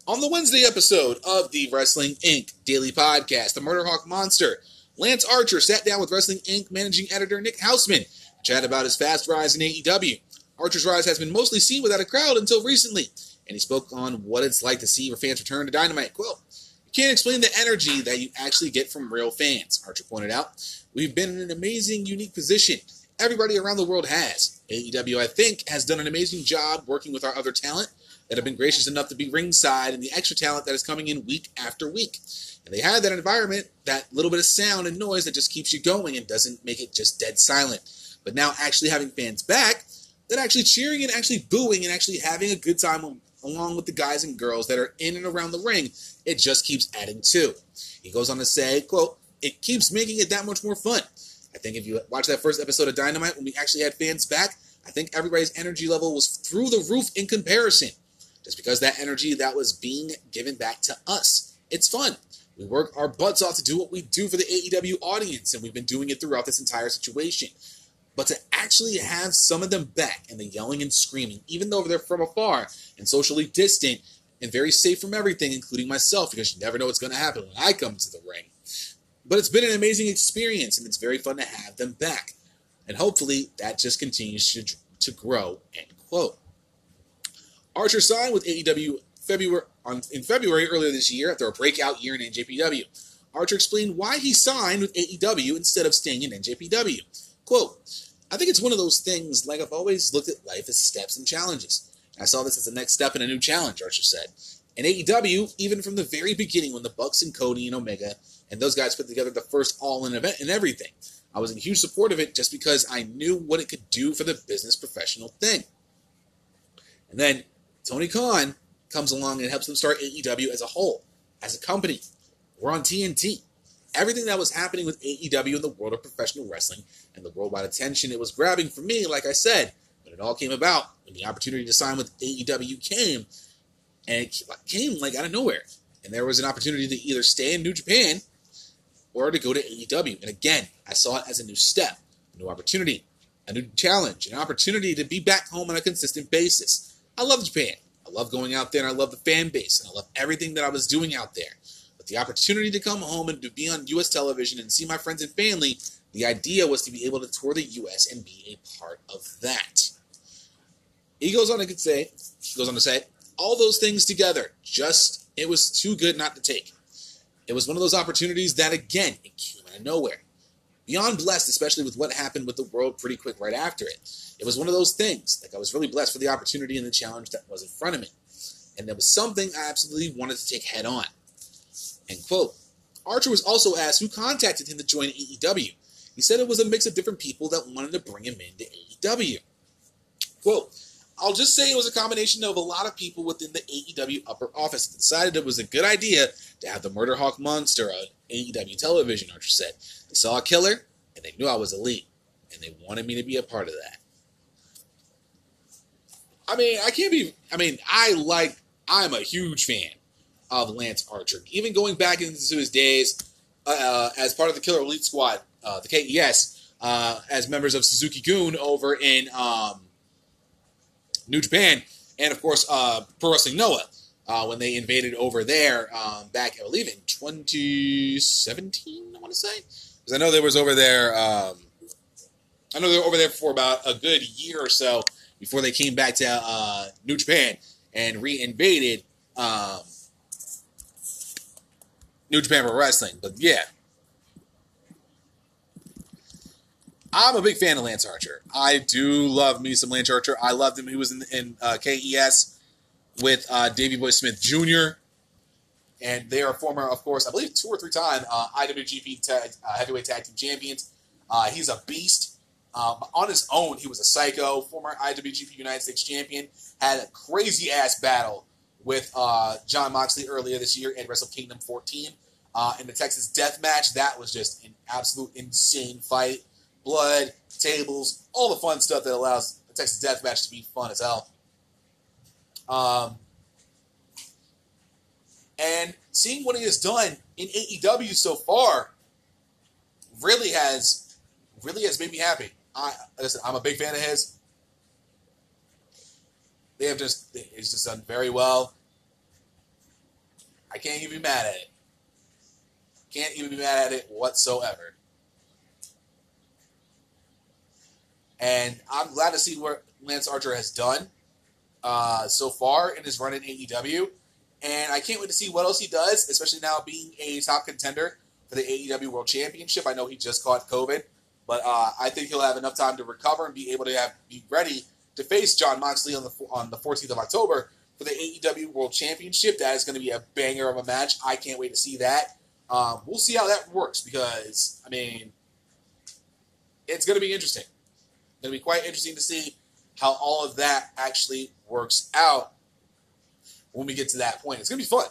On the Wednesday episode of the Wrestling Inc. Daily Podcast, the Murder Hawk Monster, Lance Archer sat down with Wrestling Inc. managing editor Nick Hausman to chat about his fast rise in AEW. Archer's rise has been mostly seen without a crowd until recently, and he spoke on what it's like to see your fans return to Dynamite. Quote, You can't explain the energy that you actually get from real fans, Archer pointed out. We've been in an amazing, unique position. Everybody around the world has. AEW, I think, has done an amazing job working with our other talent that have been gracious enough to be ringside and the extra talent that is coming in week after week. And they have that environment, that little bit of sound and noise that just keeps you going and doesn't make it just dead silent. But now actually having fans back, that actually cheering and actually booing and actually having a good time along with the guys and girls that are in and around the ring, it just keeps adding to. He goes on to say, quote, it keeps making it that much more fun. I think if you watch that first episode of Dynamite when we actually had fans back, I think everybody's energy level was through the roof in comparison. Just because that energy that was being given back to us. It's fun. We work our butts off to do what we do for the AEW audience, and we've been doing it throughout this entire situation. But to actually have some of them back and the yelling and screaming, even though they're from afar and socially distant and very safe from everything, including myself, because you never know what's going to happen when I come to the ring. But it's been an amazing experience, and it's very fun to have them back. And hopefully that just continues to, to grow. End quote. Archer signed with AEW February on, in February earlier this year after a breakout year in NJPW. Archer explained why he signed with AEW instead of staying in NJPW. Quote, I think it's one of those things like I've always looked at life as steps and challenges. I saw this as the next step in a new challenge, Archer said. And AEW, even from the very beginning when the Bucks and Cody and Omega and those guys put together the first all in event and everything, I was in huge support of it just because I knew what it could do for the business professional thing. And then Tony Khan comes along and helps them start AEW as a whole, as a company. We're on TNT. Everything that was happening with AEW in the world of professional wrestling and the worldwide attention it was grabbing for me, like I said, when it all came about, when the opportunity to sign with AEW came, and it came like out of nowhere. And there was an opportunity to either stay in New Japan or to go to AEW. And again, I saw it as a new step, a new opportunity, a new challenge, an opportunity to be back home on a consistent basis. I love Japan. I love going out there and I love the fan base and I love everything that I was doing out there. But the opportunity to come home and to be on US television and see my friends and family, the idea was to be able to tour the US and be a part of that. He goes on to say, he goes on to say, all those things together, just it was too good not to take. It was one of those opportunities that again, it came out of nowhere. Beyond blessed, especially with what happened with the world pretty quick right after it. It was one of those things. Like I was really blessed for the opportunity and the challenge that was in front of me. And there was something I absolutely wanted to take head on. End quote. Archer was also asked who contacted him to join AEW. He said it was a mix of different people that wanted to bring him into AEW. Quote, I'll just say it was a combination of a lot of people within the AEW upper office that decided it was a good idea to have the Murder Hawk Monster on AEW television, Archer said. They saw a killer, and they knew I was elite, and they wanted me to be a part of that. I mean, I can't be. I mean, I like. I'm a huge fan of Lance Archer. Even going back into his days uh, as part of the Killer Elite Squad, uh, the KES, uh, as members of Suzuki-gun over in um, New Japan, and of course, uh, Pro Wrestling Noah. Uh, when they invaded over there um, back, I believe, in 2017, I want to say. Because I know they was over there. Um, I know they were over there for about a good year or so before they came back to uh, New Japan and re-invaded um, New Japan Pro Wrestling. But yeah, I'm a big fan of Lance Archer. I do love me some Lance Archer. I loved him. He was in, in uh, KES with uh, Davey Boy Smith Jr. And they are former, of course, I believe two or three time uh, IWGP tag, uh, Heavyweight Tag Team Champions. Uh, he's a beast. Um, on his own, he was a psycho. Former IWGP United States Champion. Had a crazy ass battle with uh, Jon Moxley earlier this year at Wrestle Kingdom 14 uh, in the Texas Death Match. That was just an absolute insane fight. Blood, tables, all the fun stuff that allows the Texas Death Match to be fun as hell. Um, and seeing what he has done in AEW so far really has really has made me happy. I listen, I'm a big fan of his. They have just he's just done very well. I can't even be mad at it. Can't even be mad at it whatsoever. And I'm glad to see what Lance Archer has done uh, so far in his run in AEW. And I can't wait to see what else he does, especially now being a top contender for the AEW World Championship. I know he just caught COVID, but uh, I think he'll have enough time to recover and be able to have be ready to face Jon Moxley on the on the 14th of October for the AEW World Championship. That is going to be a banger of a match. I can't wait to see that. Um, we'll see how that works because I mean, it's going to be interesting. To be quite interesting to see how all of that actually works out when we get to that point. It's going to be fun.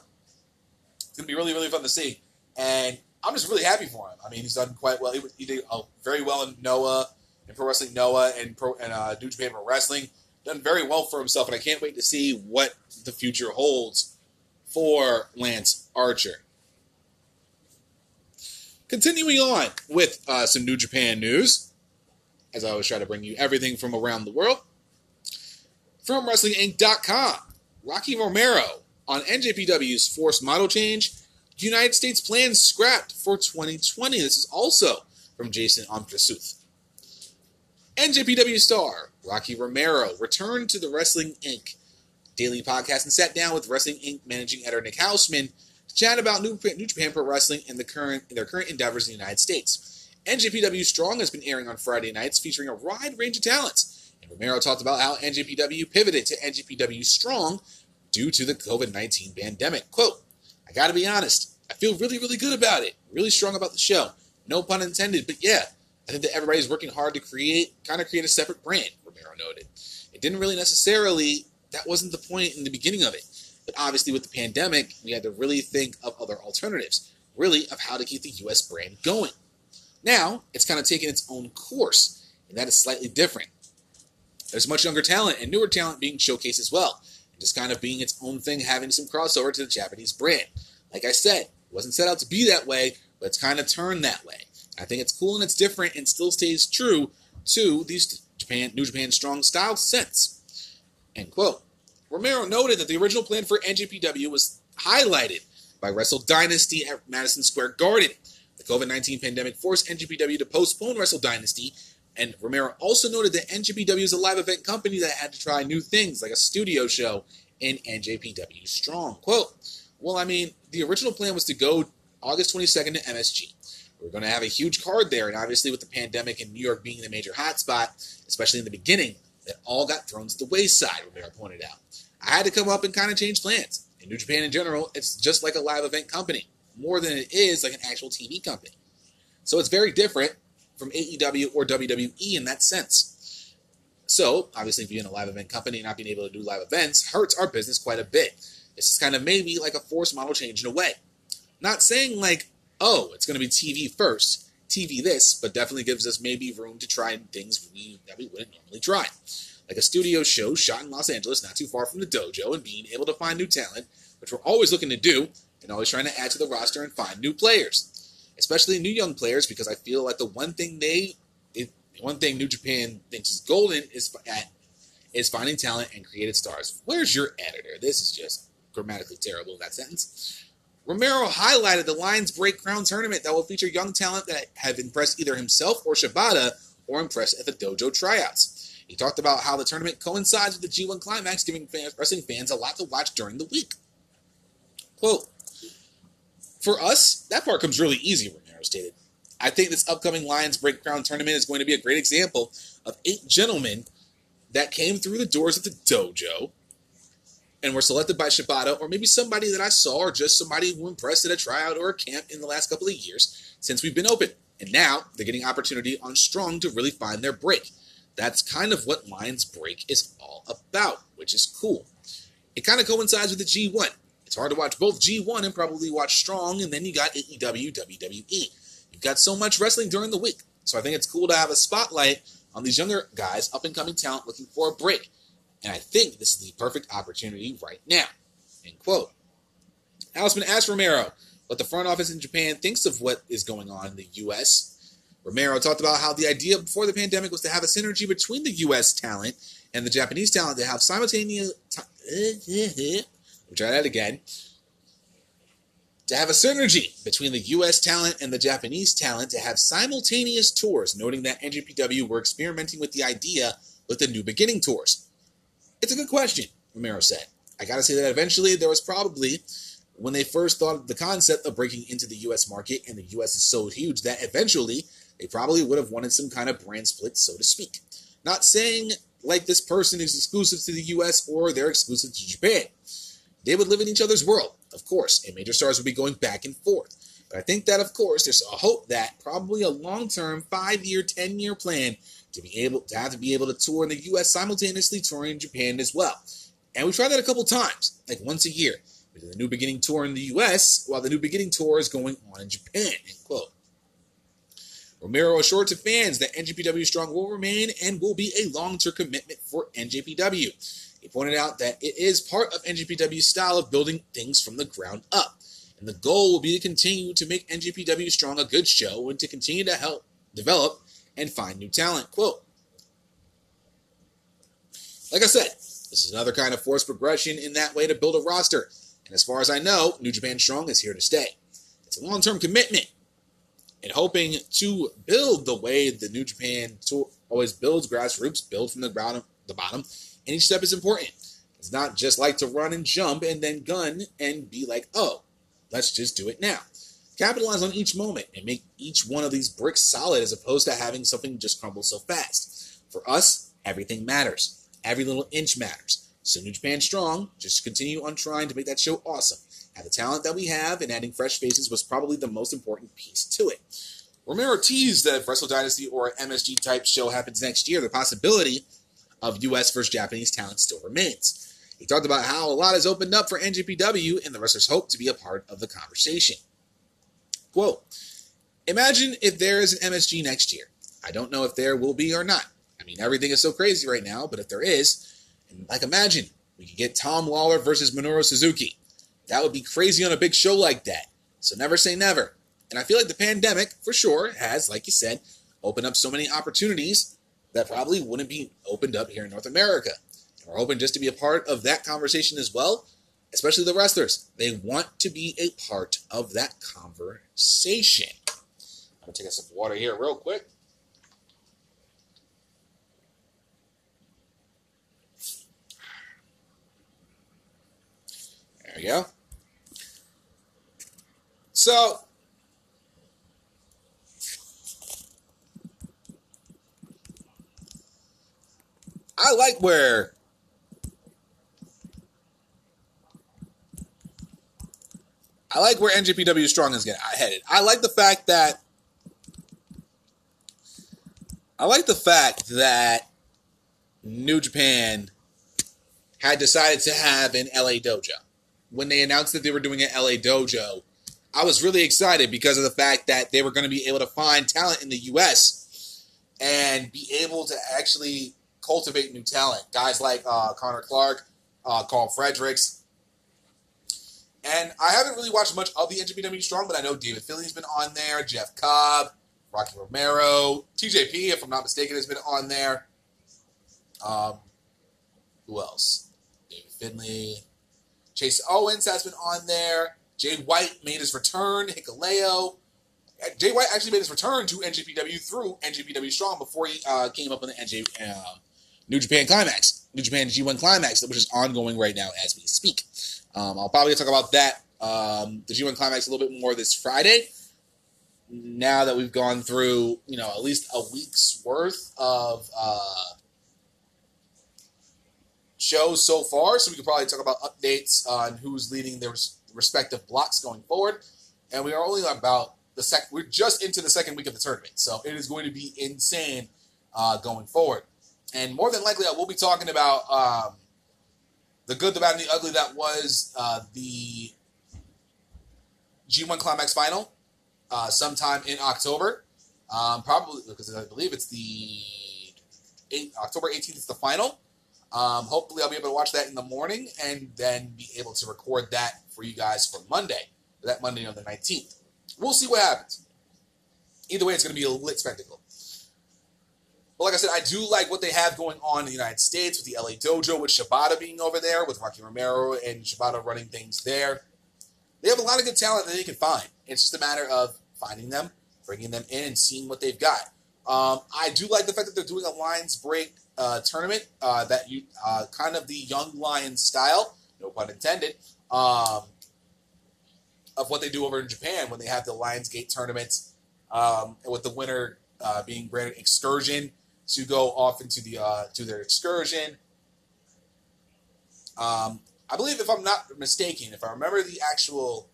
It's going to be really, really fun to see. And I'm just really happy for him. I mean, he's done quite well. He, he did uh, very well in Noah, in Pro Wrestling Noah, and Pro and uh, New Japan Pro Wrestling. Done very well for himself, and I can't wait to see what the future holds for Lance Archer. Continuing on with uh, some New Japan news. As I always try to bring you everything from around the world. From WrestlingInc.com, Rocky Romero on NJPW's forced model change. United States plans scrapped for 2020. This is also from Jason Amtrasuth. NJPW star Rocky Romero returned to the Wrestling Inc. daily podcast and sat down with Wrestling Inc. managing editor Nick Hausman to chat about New, New Japan Pro Wrestling and the current their current endeavors in the United States. NJPW Strong has been airing on Friday nights, featuring a wide range of talents. And Romero talked about how NJPW pivoted to NJPW Strong due to the COVID 19 pandemic. Quote, I gotta be honest, I feel really, really good about it. Really strong about the show. No pun intended, but yeah, I think that everybody's working hard to create, kind of create a separate brand, Romero noted. It didn't really necessarily, that wasn't the point in the beginning of it. But obviously, with the pandemic, we had to really think of other alternatives, really, of how to keep the US brand going. Now, it's kind of taken its own course, and that is slightly different. There's much younger talent and newer talent being showcased as well, and just kind of being its own thing, having some crossover to the Japanese brand. Like I said, it wasn't set out to be that way, but it's kind of turned that way. I think it's cool and it's different and still stays true to these Japan, New Japan Strong style sets. End quote. Romero noted that the original plan for NJPW was highlighted by Wrestle Dynasty at Madison Square Garden. The COVID 19 pandemic forced NJPW to postpone Wrestle Dynasty, and Romero also noted that NJPW is a live event company that had to try new things like a studio show in NJPW Strong. Quote, Well, I mean, the original plan was to go August 22nd to MSG. We're going to have a huge card there, and obviously, with the pandemic and New York being the major hotspot, especially in the beginning, that all got thrown to the wayside, Romero pointed out. I had to come up and kind of change plans. In New Japan in general, it's just like a live event company, more than it is like an actual TV company. So it's very different from AEW or WWE in that sense. So, obviously, being a live event company and not being able to do live events hurts our business quite a bit. This is kind of maybe like a forced model change in a way. Not saying like, oh, it's going to be TV first, TV this, but definitely gives us maybe room to try things we, that we wouldn't normally try. Like a studio show shot in Los Angeles, not too far from the dojo, and being able to find new talent, which we're always looking to do, and always trying to add to the roster and find new players, especially new young players, because I feel like the one thing they, it, one thing New Japan thinks is golden is at is finding talent and creative stars. Where's your editor? This is just grammatically terrible that sentence. Romero highlighted the Lions Break Crown tournament that will feature young talent that have impressed either himself or Shibata or impressed at the dojo tryouts. He talked about how the tournament coincides with the G1 climax, giving fans, wrestling fans a lot to watch during the week. Quote, For us, that part comes really easy, Romero stated. I think this upcoming Lions Break tournament is going to be a great example of eight gentlemen that came through the doors of the dojo and were selected by Shibata, or maybe somebody that I saw, or just somebody who impressed at a tryout or a camp in the last couple of years since we've been open. And now they're getting opportunity on Strong to really find their break. That's kind of what Lions Break is all about, which is cool. It kind of coincides with the G1. It's hard to watch both G1 and probably watch Strong, and then you got AEW, WWE. You've got so much wrestling during the week. So I think it's cool to have a spotlight on these younger guys, up and coming talent looking for a break. And I think this is the perfect opportunity right now. End quote. Hausman asked Romero what the front office in Japan thinks of what is going on in the U.S. Romero talked about how the idea before the pandemic was to have a synergy between the U.S. talent and the Japanese talent to have simultaneous. Try that again. To have a synergy between the U.S. talent and the Japanese talent to have simultaneous tours, noting that NJPW were experimenting with the idea with the New Beginning tours. It's a good question, Romero said. I gotta say that eventually there was probably, when they first thought of the concept of breaking into the US market, and the US is so huge that eventually they probably would have wanted some kind of brand split, so to speak. Not saying like this person is exclusive to the US or they're exclusive to Japan. They would live in each other's world, of course, and major stars would be going back and forth. But I think that, of course, there's a hope that probably a long term, five year, 10 year plan to be able to have to be able to tour in the US simultaneously touring in Japan as well. And we tried that a couple times, like once a year. We did the New Beginning tour in the US while the New Beginning tour is going on in Japan. End quote. Romero assured to fans that NJPW Strong will remain and will be a long term commitment for NJPW. He pointed out that it is part of NJPW's style of building things from the ground up. And the goal will be to continue to make NJPW Strong a good show and to continue to help develop and find new talent. Quote, Like I said, this is another kind of forced progression in that way to build a roster. And as far as I know, New Japan Strong is here to stay. It's a long term commitment and hoping to build the way the New Japan tour always builds grassroots, build from the ground, the bottom, each step is important. It's not just like to run and jump and then gun and be like, oh, let's just do it now. Capitalize on each moment and make each one of these bricks solid as opposed to having something just crumble so fast. For us, everything matters. Every little inch matters. So New Japan Strong, just continue on trying to make that show awesome. Have the talent that we have, and adding fresh faces was probably the most important piece to it. Romero teased that if Wrestle Dynasty or MSG type show happens next year, the possibility of US versus Japanese talent still remains. He talked about how a lot has opened up for NJPW and the wrestlers hope to be a part of the conversation. Quote, Imagine if there is an MSG next year. I don't know if there will be or not. I mean, everything is so crazy right now, but if there is, like imagine we could get Tom Lawlor versus Minoru Suzuki. That would be crazy on a big show like that. So never say never. And I feel like the pandemic, for sure, has, like you said, opened up so many opportunities that probably wouldn't be opened up here in North America. We're hoping just to be a part of that conversation as well, especially the wrestlers. They want to be a part of that conversation. I'm to take a sip of water here real quick. There we go. So, I like where I like where NJPW Strong is getting headed. I like the fact that I like the fact that New Japan had decided to have an LA dojo. When they announced that they were doing an LA dojo, I was really excited because of the fact that they were going to be able to find talent in the US and be able to actually cultivate new talent. Guys like uh, Connor Clark, uh, Karl Fredericks. And I haven't really watched much of the NJPW Strong, but I know David Finley's been on there, Jeff Cobb, Rocky Romero, TJP, if I'm not mistaken, has been on there. Um, who else? David Finley. Chase Owens has been on there. Jay White made his return. Hikuleo. Jay White actually made his return to NJPW through NJPW Strong before he uh, came up in the NJ uh, New Japan Climax, New Japan G1 Climax, which is ongoing right now as we speak. Um, I'll probably talk about that, um, the G1 Climax, a little bit more this Friday. Now that we've gone through, you know, at least a week's worth of uh, shows so far, so we could probably talk about updates on who's leading their respective blocks going forward. And we are only about the second. We're just into the second week of the tournament, so it is going to be insane uh, going forward. And more than likely, I will be talking about um, the good, the bad, and the ugly that was uh, the G1 Climax final uh, sometime in October. Um, probably because I believe it's the 8, October 18th is the final. Um, hopefully, I'll be able to watch that in the morning and then be able to record that for you guys for Monday, that Monday on the 19th. We'll see what happens. Either way, it's going to be a lit spectacle. But like I said, I do like what they have going on in the United States with the LA Dojo, with Shibata being over there, with Rocky Romero and Shibata running things there. They have a lot of good talent that they can find. It's just a matter of finding them, bringing them in, and seeing what they've got. Um, I do like the fact that they're doing a Lions Break uh, tournament uh, that you uh, kind of the Young Lions style, no pun intended, um, of what they do over in Japan when they have the Lions Gate tournaments, um, with the winner uh, being granted excursion to go off into the uh, to their excursion. Um, I believe, if I'm not mistaken, if I remember the actual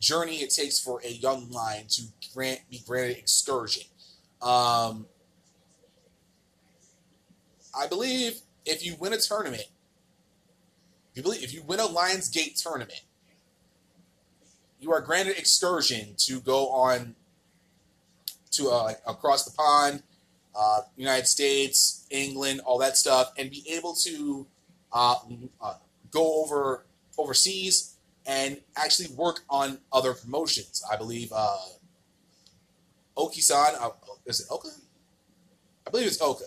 journey it takes for a young lion to grant be granted excursion. Um, I believe if you win a tournament, if you believe if you win a Lions Gate tournament, you are granted excursion to go on to uh, across the pond, uh, United States, England, all that stuff, and be able to uh, uh go over overseas and actually work on other promotions. I believe uh, Oki-san, uh, is it Oka? I believe it's Oka.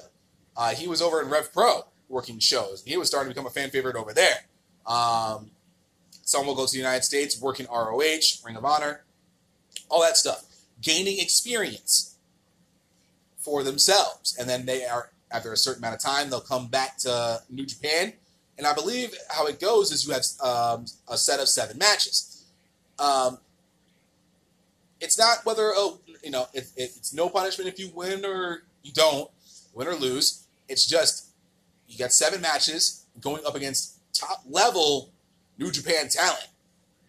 Uh, he was over in Rev Pro working shows. He was starting to become a fan favorite over there. Um, some will go to the United States, working ROH, Ring of Honor, all that stuff, gaining experience for themselves, and then they are after a certain amount of time they'll come back to New Japan. And I believe how it goes is you have um, a set of seven matches. Um, it's not whether oh you know it, it, it's no punishment if you win or you don't win or lose. It's just you got seven matches going up against top level New Japan talent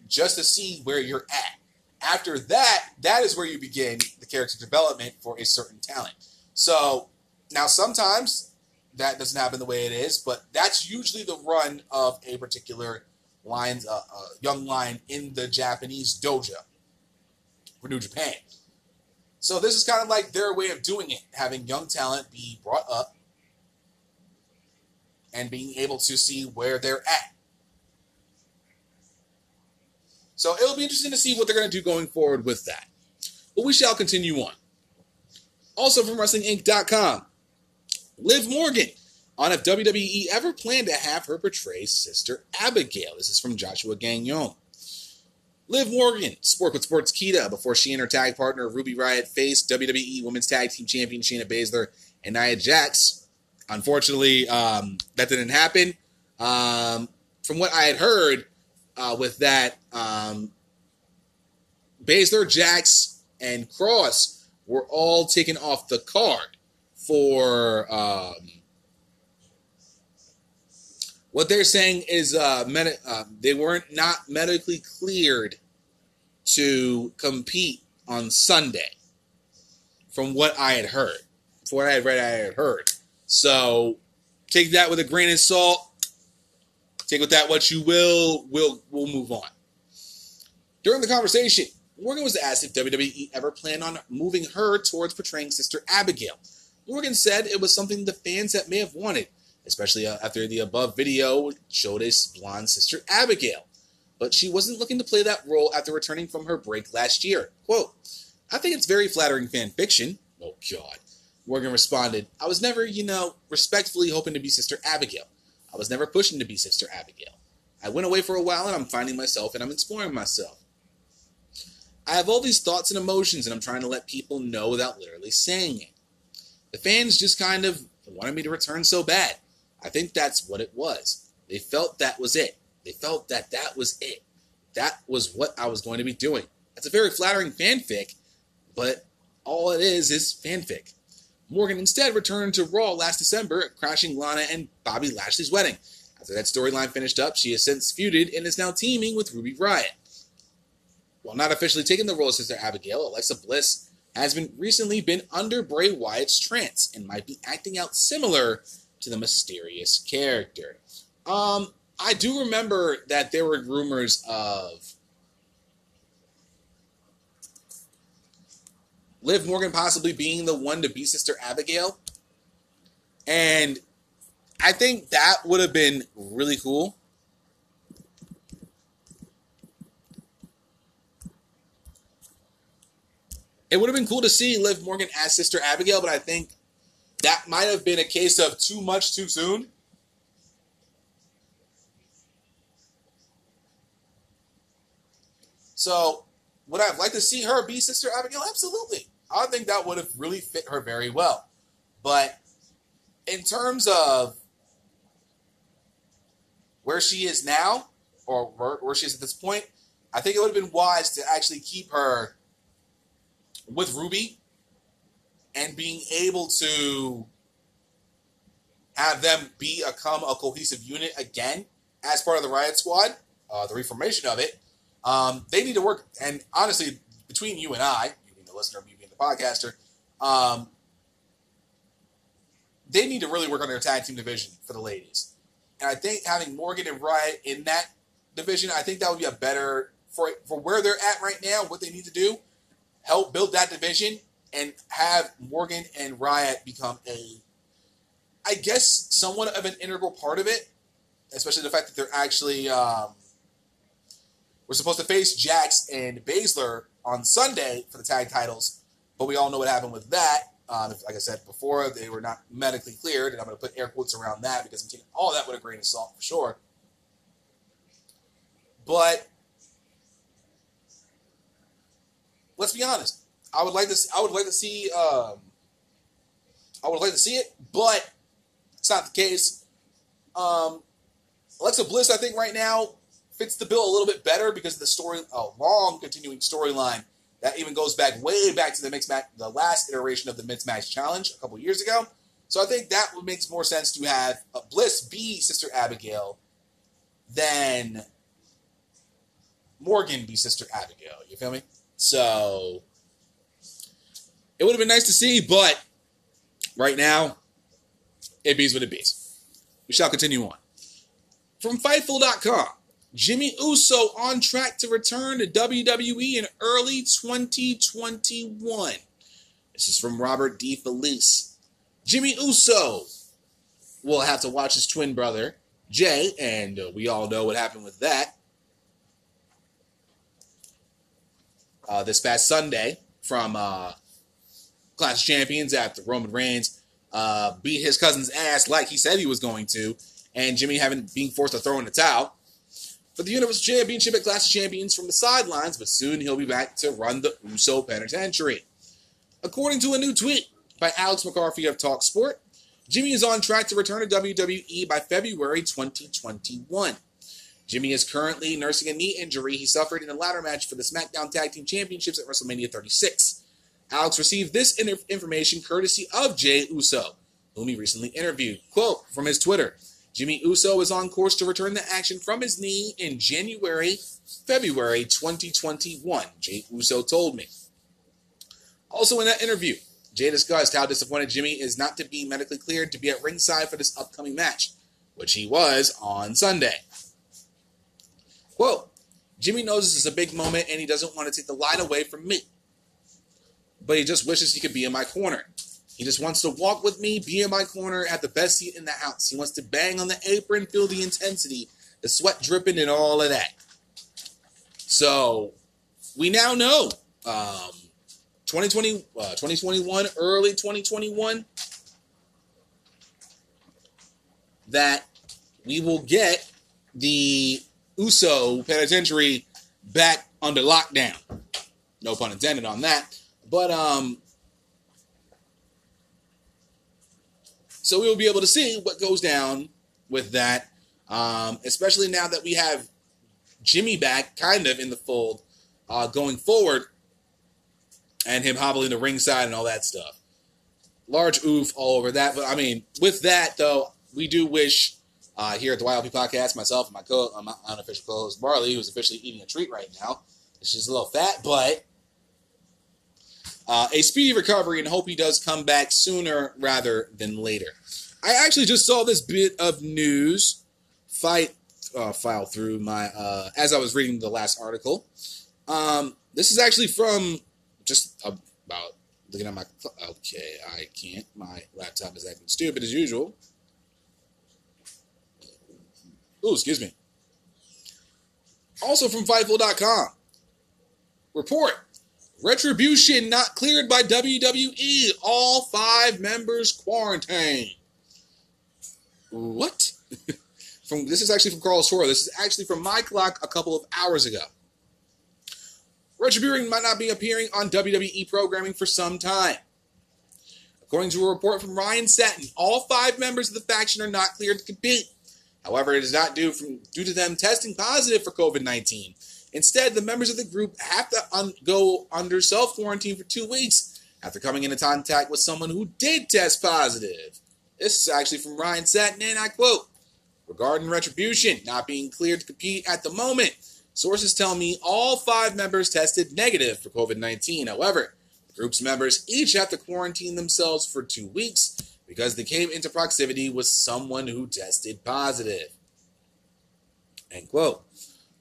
just to see where you're at. After that, that is where you begin the character development for a certain talent. So now sometimes that doesn't happen the way it is, but that's usually the run of a particular line, uh, uh, young line in the Japanese dojo for New Japan. So this is kind of like their way of doing it, having young talent be brought up and being able to see where they're at. So it'll be interesting to see what they're going to do going forward with that. But we shall continue on. Also from WrestlingInc.com, Liv Morgan on if WWE ever planned to have her portray Sister Abigail. This is from Joshua Gagnon. Liv Morgan spoke with Sports Sportskeeda before she and her tag partner Ruby Riott faced WWE Women's Tag Team Champion Shayna Baszler and Nia Jax. Unfortunately, um, that didn't happen. Um, from what I had heard, uh, with that, um, Baszler, Jax, and Kross were all taken off the card for um, what they're saying is uh, med- uh, they weren't not medically cleared to compete on Sunday. From what I had heard, from what I had read, I had heard. So take that with a grain of salt. Take with that what you will. We'll we'll move on. During the conversation, Morgan was asked if WWE ever planned on moving her towards portraying Sister Abigail. Morgan said it was something the fans that may have wanted, especially uh, after the above video showed a blonde Sister Abigail. But she wasn't looking to play that role after returning from her break last year. Quote, I think it's very flattering fan fiction. Oh, God. Morgan responded, I was never, you know, respectfully hoping to be Sister Abigail. I was never pushing to be Sister Abigail. I went away for a while and I'm finding myself and I'm exploring myself. I have all these thoughts and emotions and I'm trying to let people know without literally saying it. The fans just kind of wanted me to return so bad. I think that's what it was. They felt that was it. They felt that that was it. That was what I was going to be doing. That's a very flattering fanfic, but all it is is fanfic. Morgan instead returned to Raw last December, crashing Lana and Bobby Lashley's wedding. After that storyline finished up, she has since feuded and is now teaming with Ruby Riott. While not officially taking the role of Sister Abigail, Alexa Bliss has been recently been under Bray Wyatt's trance and might be acting out similar to the mysterious character. Um, I do remember that there were rumors of Liv Morgan possibly being the one to be Sister Abigail. And I think that would have been really cool. It would have been cool to see Liv Morgan as Sister Abigail, but I think that might have been a case of too much too soon. So, would I have liked to see her be Sister Abigail? Absolutely. I think that would have really fit her very well. But in terms of where she is now, or where, she is at this point, I think it would have been wise to actually keep her with Ruby and being able to have them become a cohesive unit again as part of the Riott Squad, uh, the reformation of it. Um, they need to work, and honestly, between you and I, you being the listener, me being the podcaster, um, they need to really work on their tag team division for the ladies. And I think having Morgan and Riott in that division, I think that would be a better for for where they're at right now. What they need to do, help build that division, and have Morgan and Riott become a, I guess, somewhat of an integral part of it. Especially the fact that they're actually um, we're supposed to face Jax and Baszler on Sunday for the tag titles, but we all know what happened with that. Um, like I said before, they were not medically cleared, and I'm going to put air quotes around that because I'm taking all that with a grain of salt for sure. But let's be honest. I would like to. I would like to see. Um, I would like to see it, but it's not the case. Um, Alexa Bliss, I think, right now fits the bill a little bit better because of the story, a long continuing storyline that even goes back way back to the mixed match, the last iteration of the mixed match challenge a couple years ago. So I think that makes more sense to have Bliss be Sister Abigail than Morgan be Sister Abigail. You feel me? So it would have been nice to see, but right now, it bees what it bees. We shall continue on. From Fightful.com, Jimmy Uso on track to return to WWE in early 2021. This is from Robert DeFelice. Jimmy Uso will have to watch his twin brother, Jey, and uh, we all know what happened with that. Uh, this past Sunday from uh, Clash of Champions after Roman Reigns uh, beat his cousin's ass like he said he was going to, and Jimmy having being forced to throw in the towel for the Universal Championship at Clash of Champions from the sidelines, but soon he'll be back to run the Uso Penitentiary. According to a new tweet by Alex McCarthy of TalkSport, Jimmy is on track to return to WWE by February 2021. Jimmy is currently nursing a knee injury he suffered in a ladder match for the SmackDown Tag Team Championships at WrestleMania 36. Alex received this information courtesy of Jey Uso, whom he recently interviewed. Quote from his Twitter Jimmy Uso is on course to return the action from his knee in January, February 2021, Jey Uso told me. Also, in that interview, Jey discussed how disappointed Jimmy is not to be medically cleared to be at ringside for this upcoming match, which he was on Sunday. Quote, Jimmy knows this is a big moment and he doesn't want to take the light away from me. But he just wishes he could be in my corner. He just wants to walk with me, be in my corner, have the best seat in the house. He wants to bang on the apron, feel the intensity, the sweat dripping, and all of that. So we now know um, 2020, uh, 2021, early 2021, that we will get the USO penitentiary back under lockdown. No pun intended on that. But um, so we will be able to see what goes down with that, um, especially now that we have Jimmy back, kind of in the fold, uh, going forward, and him hobbling the ringside and all that stuff. Large oof all over that. But I mean, with that though, we do wish uh, here at the YLP podcast, myself and my co, uh, my unofficial co-host Barley, who's officially eating a treat right now. It's just a little fat, but uh, a speedy recovery and hope he does come back sooner rather than later. I actually just saw this bit of news fight uh, file through my uh, as I was reading the last article. Um, this is actually from just about looking at my. Okay, I can't. My laptop is acting stupid as usual. Oh, excuse me. Also from Fightful.com. Report Retribution not cleared by WWE. All five members quarantined. What? from this is actually from Carlos Toro. This is actually from my clock a couple of hours ago. Retribution might not be appearing on WWE programming for some time. According to a report from Ryan Satin, all five members of the faction are not cleared to compete. However, it is not due from due to them testing positive for COVID-19. Instead, the members of the group have to un- go under self quarantine for two weeks after coming into contact with someone who did test positive. This is actually from Ryan Satin, and I quote Regarding retribution not being cleared to compete at the moment, sources tell me all five members tested negative for COVID 19. However, the group's members each have to quarantine themselves for two weeks because they came into proximity with someone who tested positive. End quote.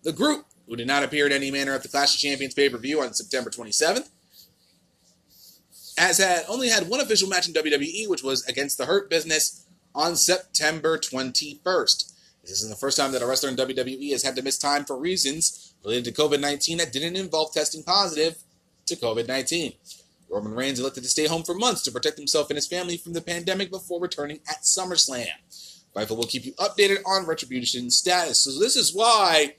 The group, who did not appear in any manner at the Clash of Champions pay per view on September 27th, has had only had one official match in WWE, which was against the Hurt Business on September 21st. This isn't the first time that a wrestler in WWE has had to miss time for reasons related to COVID 19 that didn't involve testing positive to COVID 19. Roman Reigns elected to stay home for months to protect himself and his family from the pandemic before returning at SummerSlam. Fightful will keep you updated on Retribution status. So this is why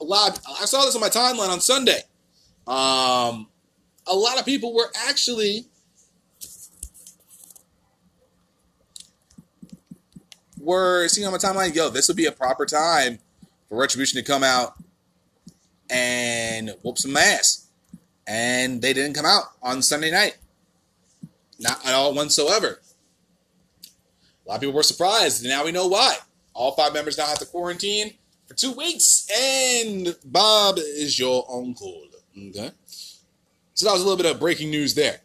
a lot. I saw this on my timeline on Sunday. Um, a lot of people were actually were seeing on my timeline, yo, this would be a proper time for Retribution to come out and whoop some ass. And they didn't come out on Sunday night. Not at all whatsoever. A lot of people were surprised, and now we know why. All five members now have to quarantine for two weeks, and Bob is your uncle. Okay? So that was a little bit of breaking news there.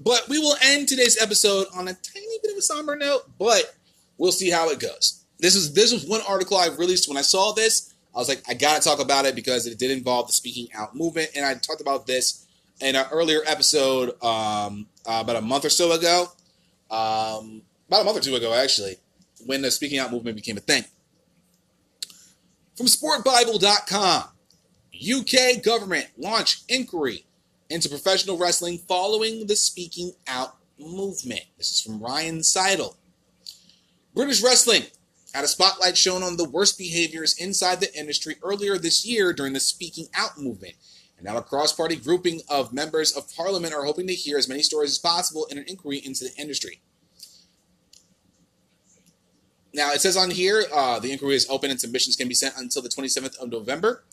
But we will end today's episode on a tiny bit of a somber note, but we'll see how it goes. This is this was one article I released when I saw this. I was like, I gotta talk about it because it did involve the speaking out movement, and I talked about this in an earlier episode um, uh, about a month or so ago, um, about a month or two ago actually, when the speaking out movement became a thing. From SportBible.com, UK government launch inquiry into professional wrestling following the speaking out movement. This is from Ryan Seidel. British wrestling had a spotlight shown on the worst behaviors inside the industry earlier this year during the Speaking Out movement. And now a cross party grouping of members of parliament are hoping to hear as many stories as possible in an inquiry into the industry. Now, it says on here uh, the inquiry is open and submissions can be sent until the 27th of November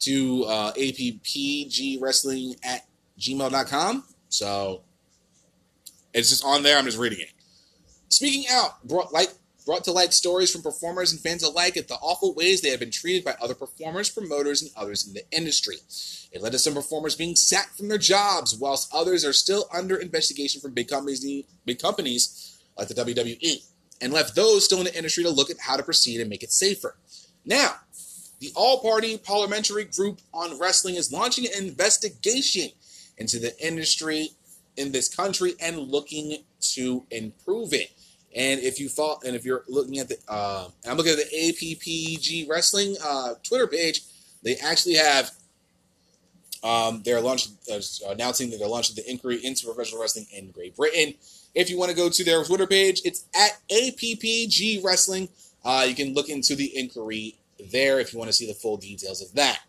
to uh, appgwrestling at gmail.com. So it's just on there. I'm just reading it. Speaking out brought light brought to light stories from performers and fans alike at the awful ways they have been treated by other performers, promoters, and others in the industry. It led to some performers being sacked from their jobs, whilst others are still under investigation from big companies, big companies like the WWE, and left those still in the industry to look at how to proceed and make it safer. Now, the All Party Parliamentary Group on Wrestling is launching an investigation into the industry in this country and looking to improve it. And if you fall, and if you're looking at the, uh, I'm looking at the APPG Wrestling uh, Twitter page, they actually have, um, they're launching, uh, announcing that they're launching the inquiry into professional wrestling in Great Britain. If you want to go to their Twitter page, it's at APPG Wrestling. Uh, you can look into the inquiry there if you want to see the full details of that.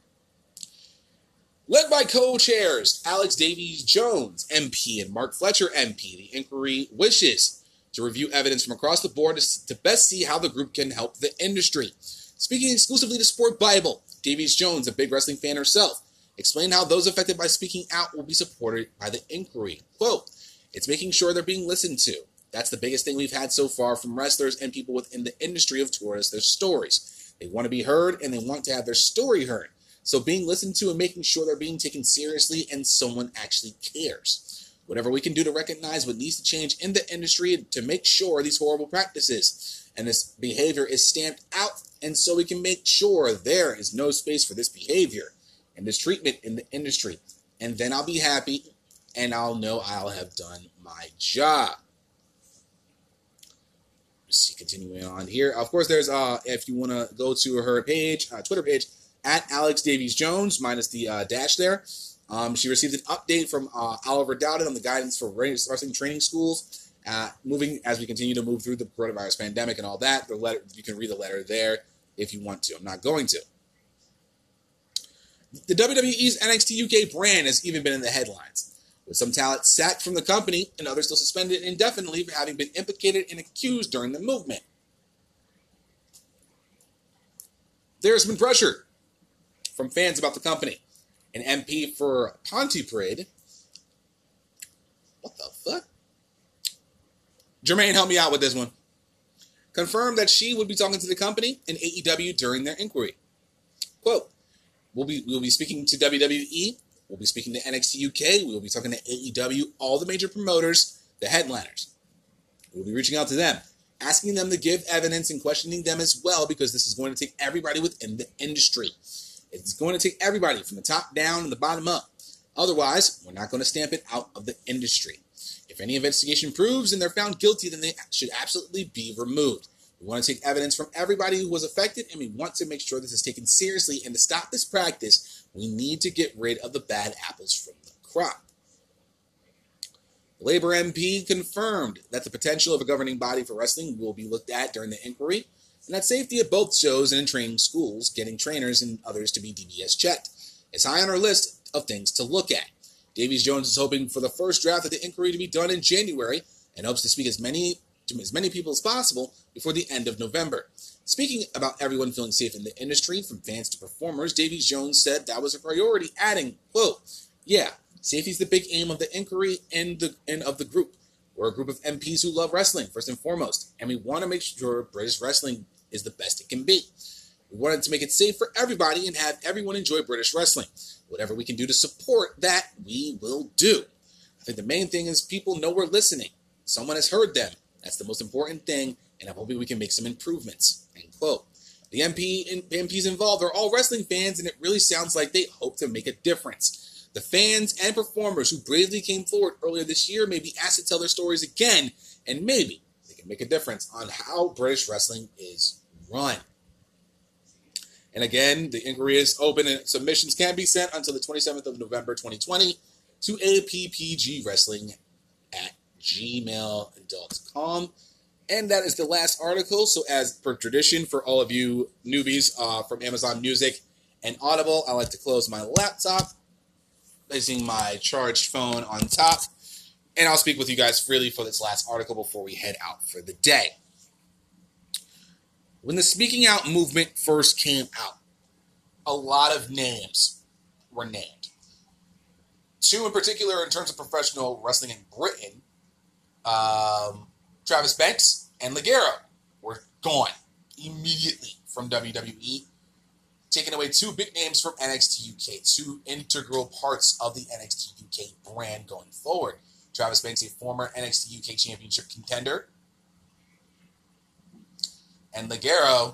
Led by co-chairs Alex Davies Jones, MP, and Mark Fletcher, MP, the inquiry wishes to review evidence from across the board to best see how the group can help the industry. Speaking exclusively to Sport Bible, Davies Jones, a big wrestling fan herself, explained how those affected by speaking out will be supported by the inquiry. Quote, it's making sure they're being listened to. That's the biggest thing we've had so far from wrestlers and people within the industry of us their stories. They want to be heard and they want to have their story heard. So being listened to and making sure they're being taken seriously and someone actually cares. Whatever we can do to recognize what needs to change in the industry to make sure these horrible practices and this behavior is stamped out, and so we can make sure there is no space for this behavior and this treatment in the industry. And then I'll be happy and I'll know I'll have done my job. See, continuing on here. Of course, there's uh if you want to go to her page, uh, Twitter page, at Alex Davies Jones, minus the uh, dash there. Um, she received an update from uh, Oliver Dowden on the guidance for wrestling training schools. Uh, moving as we continue to move through the coronavirus pandemic and all that, the letter you can read the letter there if you want to. I'm not going to. The WWE's NXT UK brand has even been in the headlines, with some talent sacked from the company and others still suspended indefinitely for having been implicated and accused during the movement. There's been pressure from fans about the company. An MP for Pontypridd. What the fuck? Jermaine, help me out with this one. Confirmed that she would be talking to the company and AEW during their inquiry. Quote, we'll be, we'll be speaking to WWE, we'll be speaking to NXT UK, we'll be talking to AEW, all the major promoters, the headliners. We'll be reaching out to them, asking them to give evidence and questioning them as well, because this is going to take everybody within the industry. It's going to take everybody from the top down and the bottom up. Otherwise, we're not going to stamp it out of the industry. If any investigation proves and they're found guilty, then they should absolutely be removed. We want to take evidence from everybody who was affected, and we want to make sure this is taken seriously. And to stop this practice, we need to get rid of the bad apples from the crop. Labor MP confirmed that the potential of a governing body for wrestling will be looked at during the inquiry, and that safety at both shows and in training schools, getting trainers and others to be DBS checked, is high on our list of things to look at. Davies Jones is hoping for the first draft of the inquiry to be done in January and hopes to speak as many to as many people as possible before the end of November. Speaking about everyone feeling safe in the industry, from fans to performers, Davies Jones said that was a priority, adding, quote, Yeah, safety is the big aim of the inquiry and the and of the group. We're a group of MPs who love wrestling, first and foremost, and we want to make sure British wrestling is the best it can be. We wanted to make it safe for everybody and have everyone enjoy British wrestling. Whatever we can do to support that, we will do. I think the main thing is people know we're listening. Someone has heard them. That's the most important thing, and I'm hoping we can make some improvements. End quote. The MP and MPs involved are all wrestling fans, and it really sounds like they hope to make a difference. The fans and performers who bravely came forward earlier this year may be asked to tell their stories again, and maybe make a difference on how British wrestling is run. And again, the inquiry is open and submissions can be sent until the 27th of November 2020 to appgwrestling at gmail.com. And that is the last article. So, as per tradition, for all of you newbies uh, from Amazon Music and Audible, I like to close my laptop, placing my charged phone on top. And I'll speak with you guys freely for this last article before we head out for the day. When the Speaking Out movement first came out, a lot of names were named. Two in particular, in terms of professional wrestling in Britain, um, Travis Banks and Ligero were gone immediately from WWE, taking away two big names from NXT UK, two integral parts of the NXT UK brand going forward. Travis Banks, a former NXT UK Championship contender, and Ligero,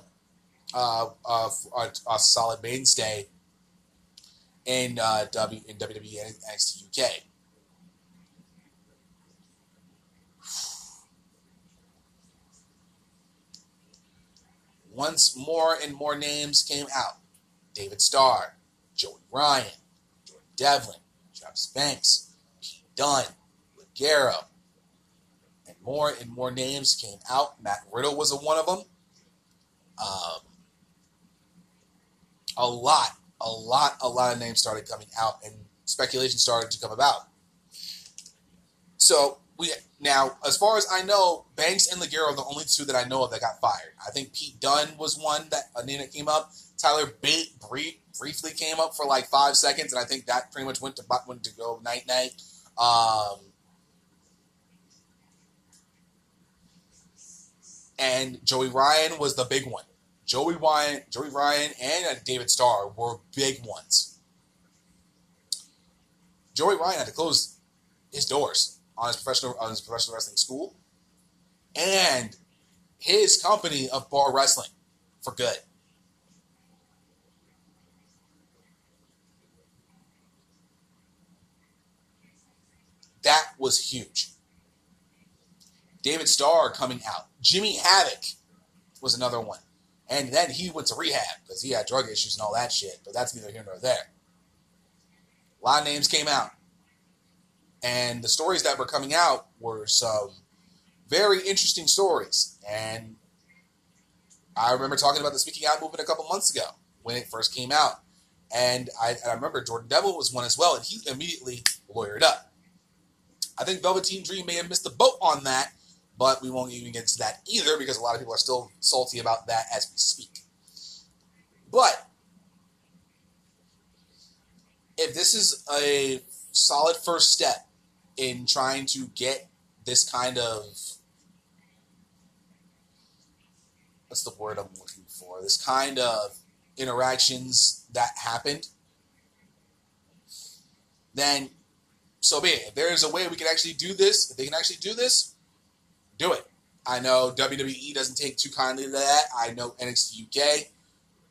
uh, uh, a, a, solid mainstay in uh, W in WWE NXT UK. Once more and more names came out: David Starr, Joey Ryan, Jordan Devlin, Travis Banks, Pete Dunne, Ligero, and more and more names came out. Matt Riddle was a one of them. Um, a lot, a lot, a lot of names started coming out, and speculation started to come about. So we now, as far as I know, Banks and Ligero are the only two that I know of that got fired. I think Pete Dunne was one that a name that came up. Tyler Bate brief, briefly came up for like five seconds, and I think that pretty much went to went to go night night. Um, and Joey Ryan was the big one. Joey Ryan, Joey Ryan, and uh, David Starr were big ones. Joey Ryan had to close his doors on his professional on his professional wrestling school and his company of bar wrestling for good. That was huge. David Starr coming out. Jimmy Havoc was another one. And then he went to rehab because he had drug issues and all that shit. But that's neither here nor there. A lot of names came out. And the stories that were coming out were some very interesting stories. And I remember talking about the Speaking Out movement a couple months ago when it first came out. And I, I remember Jordan Devlin was one as well, and he immediately lawyered up. I think Velveteen Dream may have missed the boat on that but we won't even get to that either because a lot of people are still salty about that as we speak. But if this is a solid first step in trying to get this kind of what's the word I'm looking for? This kind of interactions that happened, then so be it. If there is a way we can actually do this, if they can actually do this, do it. I know WWE doesn't take too kindly to that. I know NXT UK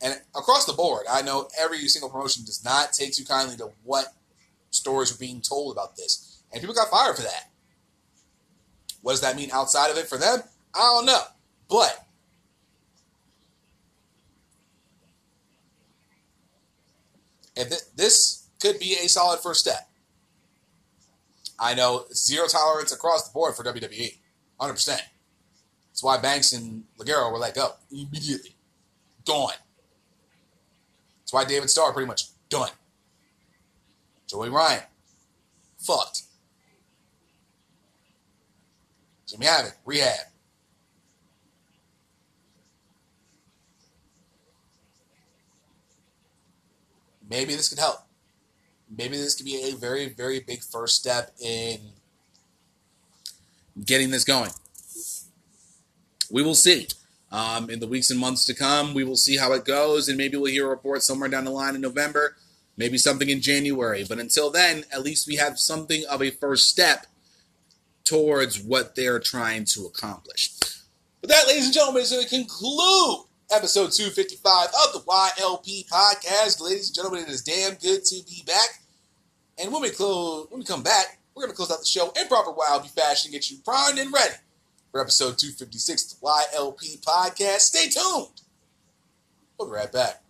and across the board, I know every single promotion does not take too kindly to what stories are being told about this. And people got fired for that. What does that mean outside of it for them? I don't know. But if this could be a solid first step. I know zero tolerance across the board for WWE, hundred percent. That's why Banks and Ligero were let go immediately, gone. That's why David Starr pretty much done. Joey Ryan, fucked. Jimmy Havoc, rehab. Maybe this could help. Maybe this could be a very, very big first step in getting this going. We will see. Um, in the weeks and months to come, we will see how it goes, and maybe we'll hear a report somewhere down the line in November, maybe something in January. But until then, at least we have something of a first step towards what they're trying to accomplish. But that, ladies and gentlemen, is going to conclude episode 255 of the YLP podcast. Ladies and gentlemen, it is damn good to be back. And when we close, when we come back, we're going to close out the show in proper YLP fashion, get you primed and ready for episode 256 of the YLP podcast. Stay tuned. We'll be right back.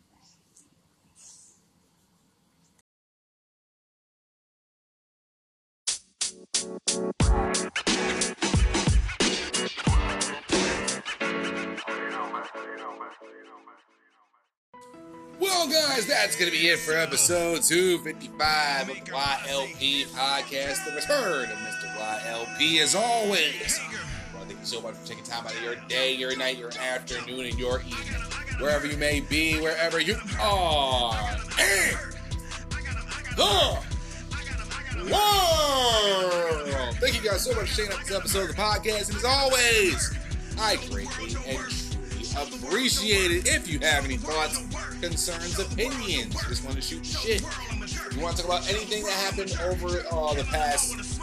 Well, guys, that's going to be it for episode 255 of YLP podcast. The return of Mr. YLP, as always. Well, thank you so much for taking time out of your day, your night, your afternoon, and your evening. Wherever you may be, wherever you are. And. Thank you guys so much for checking out this episode of the podcast. And as always, I greatly and truly appreciate it. If you have any thoughts, concerns, opinions, just want to shoot shit, you want to talk about anything that happened over uh, the past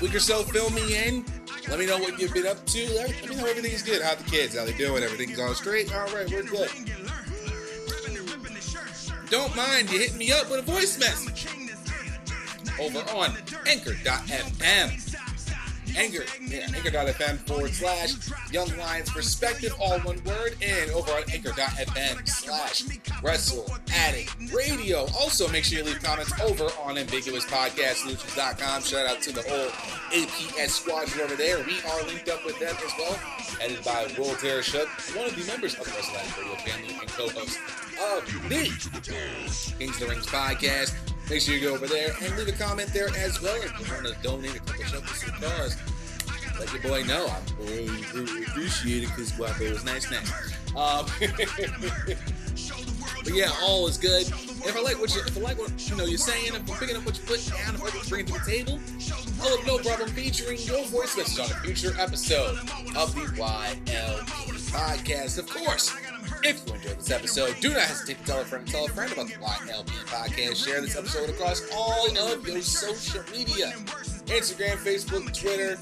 week or so, fill me in. Let me know what you've been up to. Let me know everything's good. How the kids? How they doing? Everything's on straight? All right, we're good. Don't mind you hitting me up with a voice message over on anchor.fm. Anchor, yeah, anchor.fm forward slash Young Lions Perspective, all one word, and over on anchor.fm slash Wrestle Addict Radio. Also, make sure you leave comments over on ambiguouspodcastsolutions.com. Shout out to the whole APS squadron over there. We are linked up with them as well, headed by Will Tereshuk, one of the members of the Wrestle Addict Radio family and co-host of the Kings of the Rings podcast. Make sure you go over there and leave a comment there as well. If you want to donate a couple shovels to cars, let your boy know. I really, really appreciate it because Guapo was nice, nice. Um, but yeah, all is good. If I like what you, if I like what you know you're saying, if I'm picking up what you put down, if I can bring to the table, I'll have no problem featuring your voice message on a future episode of the YLP podcast. Of course, if you enjoyed this episode, do not hesitate to tell a friend tell a friend about the YLP podcast. Share this episode across all of your social media Instagram, Facebook, Twitter,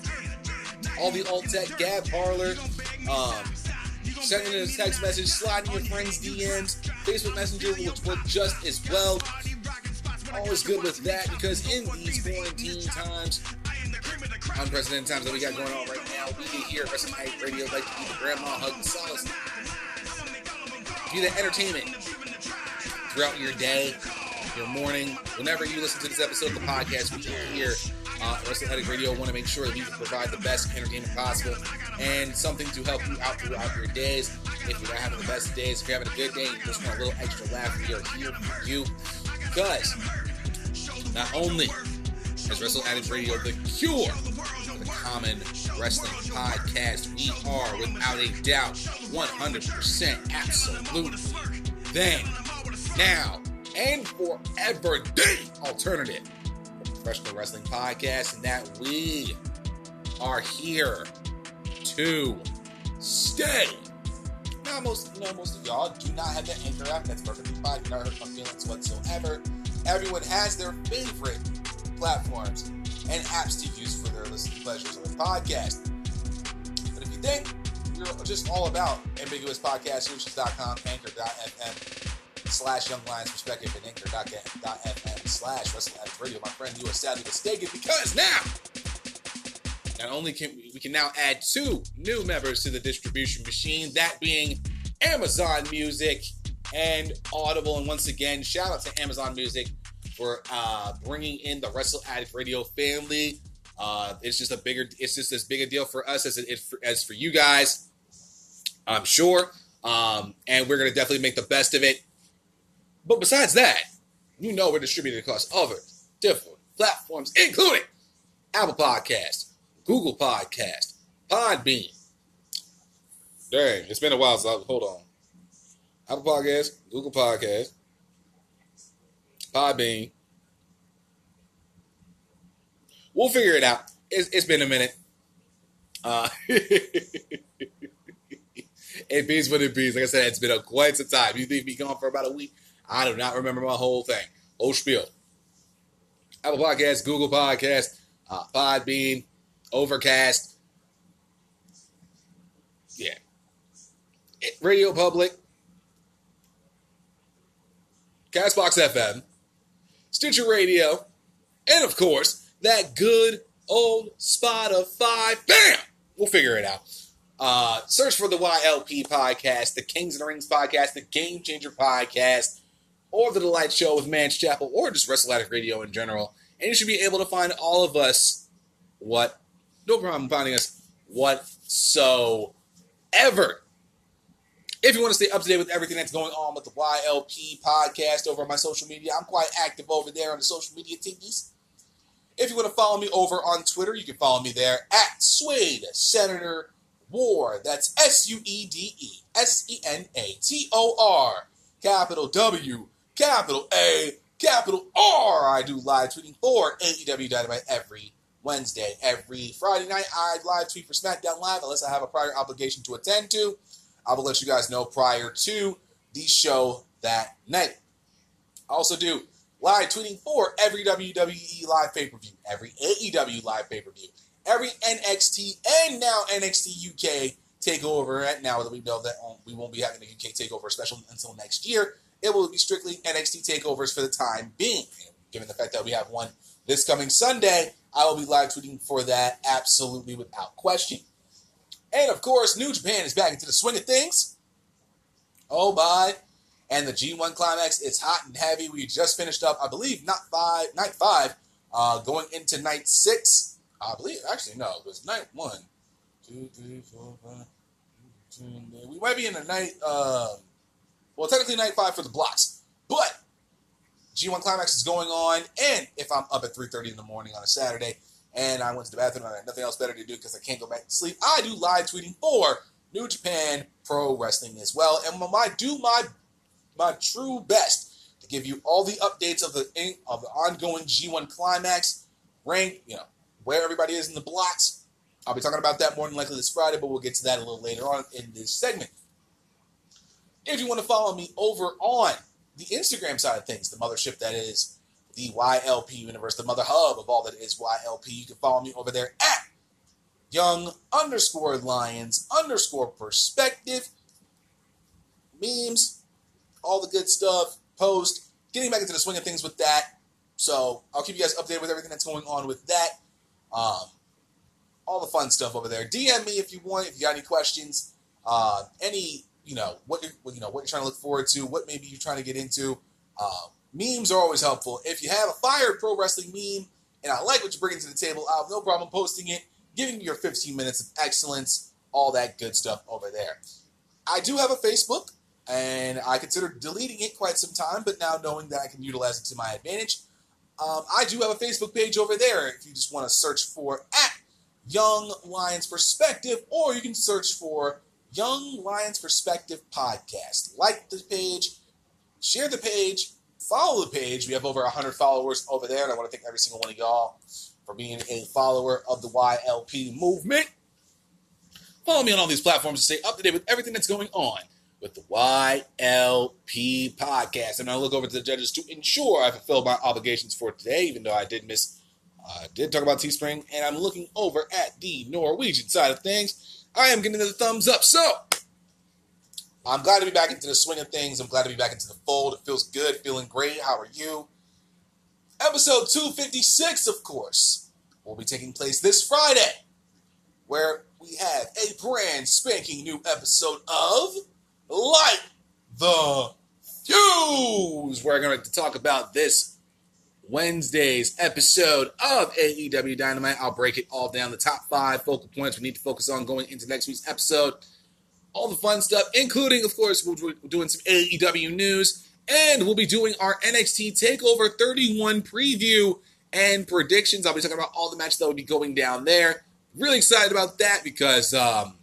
all the alt tech, Gab Parler. Um, sending a text message, sliding your friends' DMs, Facebook Messenger will work just as well. Always good with that because in these quarantine times, unprecedented times that we got going on right now, we here at Wrestling Radio like to grandma hug and solace be the entertainment throughout your day, your morning, whenever you listen to this episode of the podcast. We are here uh, at Wrestle Addict Radio want to make sure that we can provide the best entertainment possible and something to help you out throughout your days. If you're not having the best days, if you're having a good day, you just want a little extra laugh, we are here for you. Because not only is Wrestle Addict Radio the cure for the common wrestling podcast, we are without a doubt 100% absolutely then, now, and forever the alternative professional wrestling podcast, and that we are here to stay. Now, most you know, most of y'all do not have the Anchor app. That's perfectly fine. Do not hurt my feelings whatsoever. Everyone has their favorite platforms and apps to use for their listening pleasures the podcast. But if you think you're just all about ambiguouspodcastsolutions.com, anchor.fm slash Young Lions Perspective, and anchor.fm slash Wrestle Addict Radio, my friend, you are sadly mistaken because now not only can we, we can now add two new members to the distribution machine, that being Amazon Music and Audible. And once again, shout out to Amazon Music for uh, bringing in the Wrestle Addict Radio family. Uh, it's just a bigger, it's just as big a deal for us as it for, as for you guys. I'm sure, um, and we're gonna definitely make the best of it. But besides that, you know we're distributed across other different platforms, including Apple Podcast, Google Podcast, Podbean. Dang, it's been a while. So hold on. Apple Podcast, Google Podcast, Podbean. We'll figure it out. It's, it's been a minute. Uh, it beats what it beats. Like I said, it's been a quite some time. You leave me gone for about a week. I do not remember my whole thing. Whole spiel. Apple Podcast, Google Podcast, uh, Podbean, Overcast. Yeah. Radio Public, Castbox FM, Stitcher Radio, and of course, that good old Spotify. Bam! We'll figure it out. Uh, search for the YLP podcast, the Kings and the Rings podcast, the Game Changer podcast, or the Delight Show with Man's Chapel, or just Wrestle Addict Radio in general. And you should be able to find all of us what no problem finding us whatsoever. If you want to stay up to date with everything that's going on with the YLP podcast over on my social media, I'm quite active over there on the social media tinkies. If you want to follow me over on Twitter, you can follow me there at Suede Senator War. That's S U E D E S E N A T O R. Capital W, capital A, capital R. I do live tweeting for AEW Dynamite every Wednesday. Every Friday night, I live tweet for SmackDown Live unless I have a prior obligation to attend to. I will let you guys know prior to the show that night. I also do live tweeting for every WWE live pay per view, every AEW live pay per view, every NXT and now NXT UK takeover. And now that we know that um, we won't be having a UK takeover special until next year, it will be strictly NXT takeovers for the time being. Given the fact that we have one this coming Sunday, I will be live tweeting for that absolutely without question. And of course, New Japan is back into the swing of things. Oh my. And the G1 climax, it's hot and heavy. We just finished up, I believe, not five, night five, uh, going into night six. I believe, actually, no, it was night one, two, three, four, five. two, We might be in the night, uh, well, technically night five for the blocks, but G1 climax is going on. And if I'm up at 3:30 in the morning on a Saturday, and I went to the bathroom and I had nothing else better to do because I can't go back to sleep, I do live tweeting for New Japan Pro Wrestling as well, and I do my my true best to give you all the updates of the of the ongoing G1 climax, rank, you know, where everybody is in the blocks. I'll be talking about that more than likely this Friday, but we'll get to that a little later on in this segment. If you want to follow me over on the Instagram side of things, the mothership that is the YLP universe, the mother hub of all that is YLP, you can follow me over there at young underscore lions underscore perspective. Memes all the good stuff post getting back into the swing of things with that. So i'll keep you guys updated with everything that's going on with that. Um, all the fun stuff over there. Dm me if you want if you got any questions uh, any you know what you're you know what you're trying to look forward to what maybe you're trying to get into. Uh, memes are always helpful. If you have a fire pro wrestling meme and i like what you're bringing to the table i have no problem posting it giving you your 15 minutes of excellence all that good stuff over there. I do have a facebook and I considered deleting it quite some time, but now knowing that I can utilize it to my advantage, um, I do have a Facebook page over there. If you just want to search for at Young Lions Perspective, or you can search for Young Lions Perspective Podcast. Like the page, share the page, follow the page. We have over 100 followers over there, and I want to thank every single one of y'all for being a follower of the YLP movement. Follow me on all these platforms to stay up to date with everything that's going on with the YLP podcast. And I look over to the judges to ensure I fulfill my obligations for today, even though I did miss, I uh, did talk about Teespring, and I'm looking over at the Norwegian side of things. I am getting the thumbs up. So I'm glad to be back into the swing of things. I'm glad to be back into the fold. It feels good, feeling great. How are you? Episode 256, of course, will be taking place this Friday, where we have a brand spanking new episode of Light the Fuse. We're going to talk about this Wednesday's episode of AEW Dynamite. I'll break it all down the top five focal points we need to focus on going into next week's episode. All the fun stuff, including, of course, we're doing some AEW news, and we'll be doing our NXT TakeOver 31 preview and predictions. I'll be talking about all the matches that will be going down there. Really excited about that because um,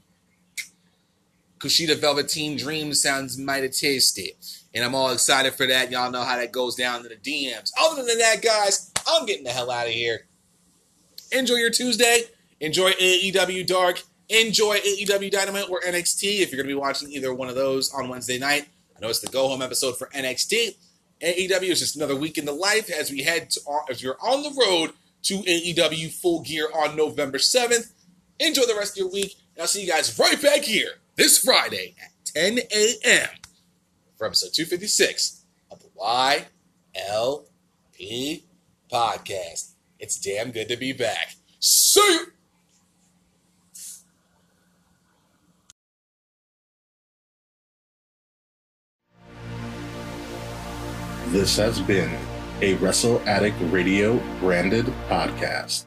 Kushida Velveteen Dream sounds mighty tasty. And I'm all excited for that. Y'all know how that goes down in the DMs. Other than that, guys, I'm getting the hell out of here. Enjoy your Tuesday. Enjoy AEW Dark. Enjoy AEW Dynamite or NXT if you're going to be watching either one of those on Wednesday night. I know it's the go home episode for NXT. AEW is just another week in the life as we head to, uh, as you're on the road to AEW Full Gear on November 7th. Enjoy the rest of your week. And I'll see you guys right back here this Friday at 10 a.m. for episode 256 of the YLP podcast. It's damn good to be back. See you. This has been a Wrestle Addict Radio branded podcast.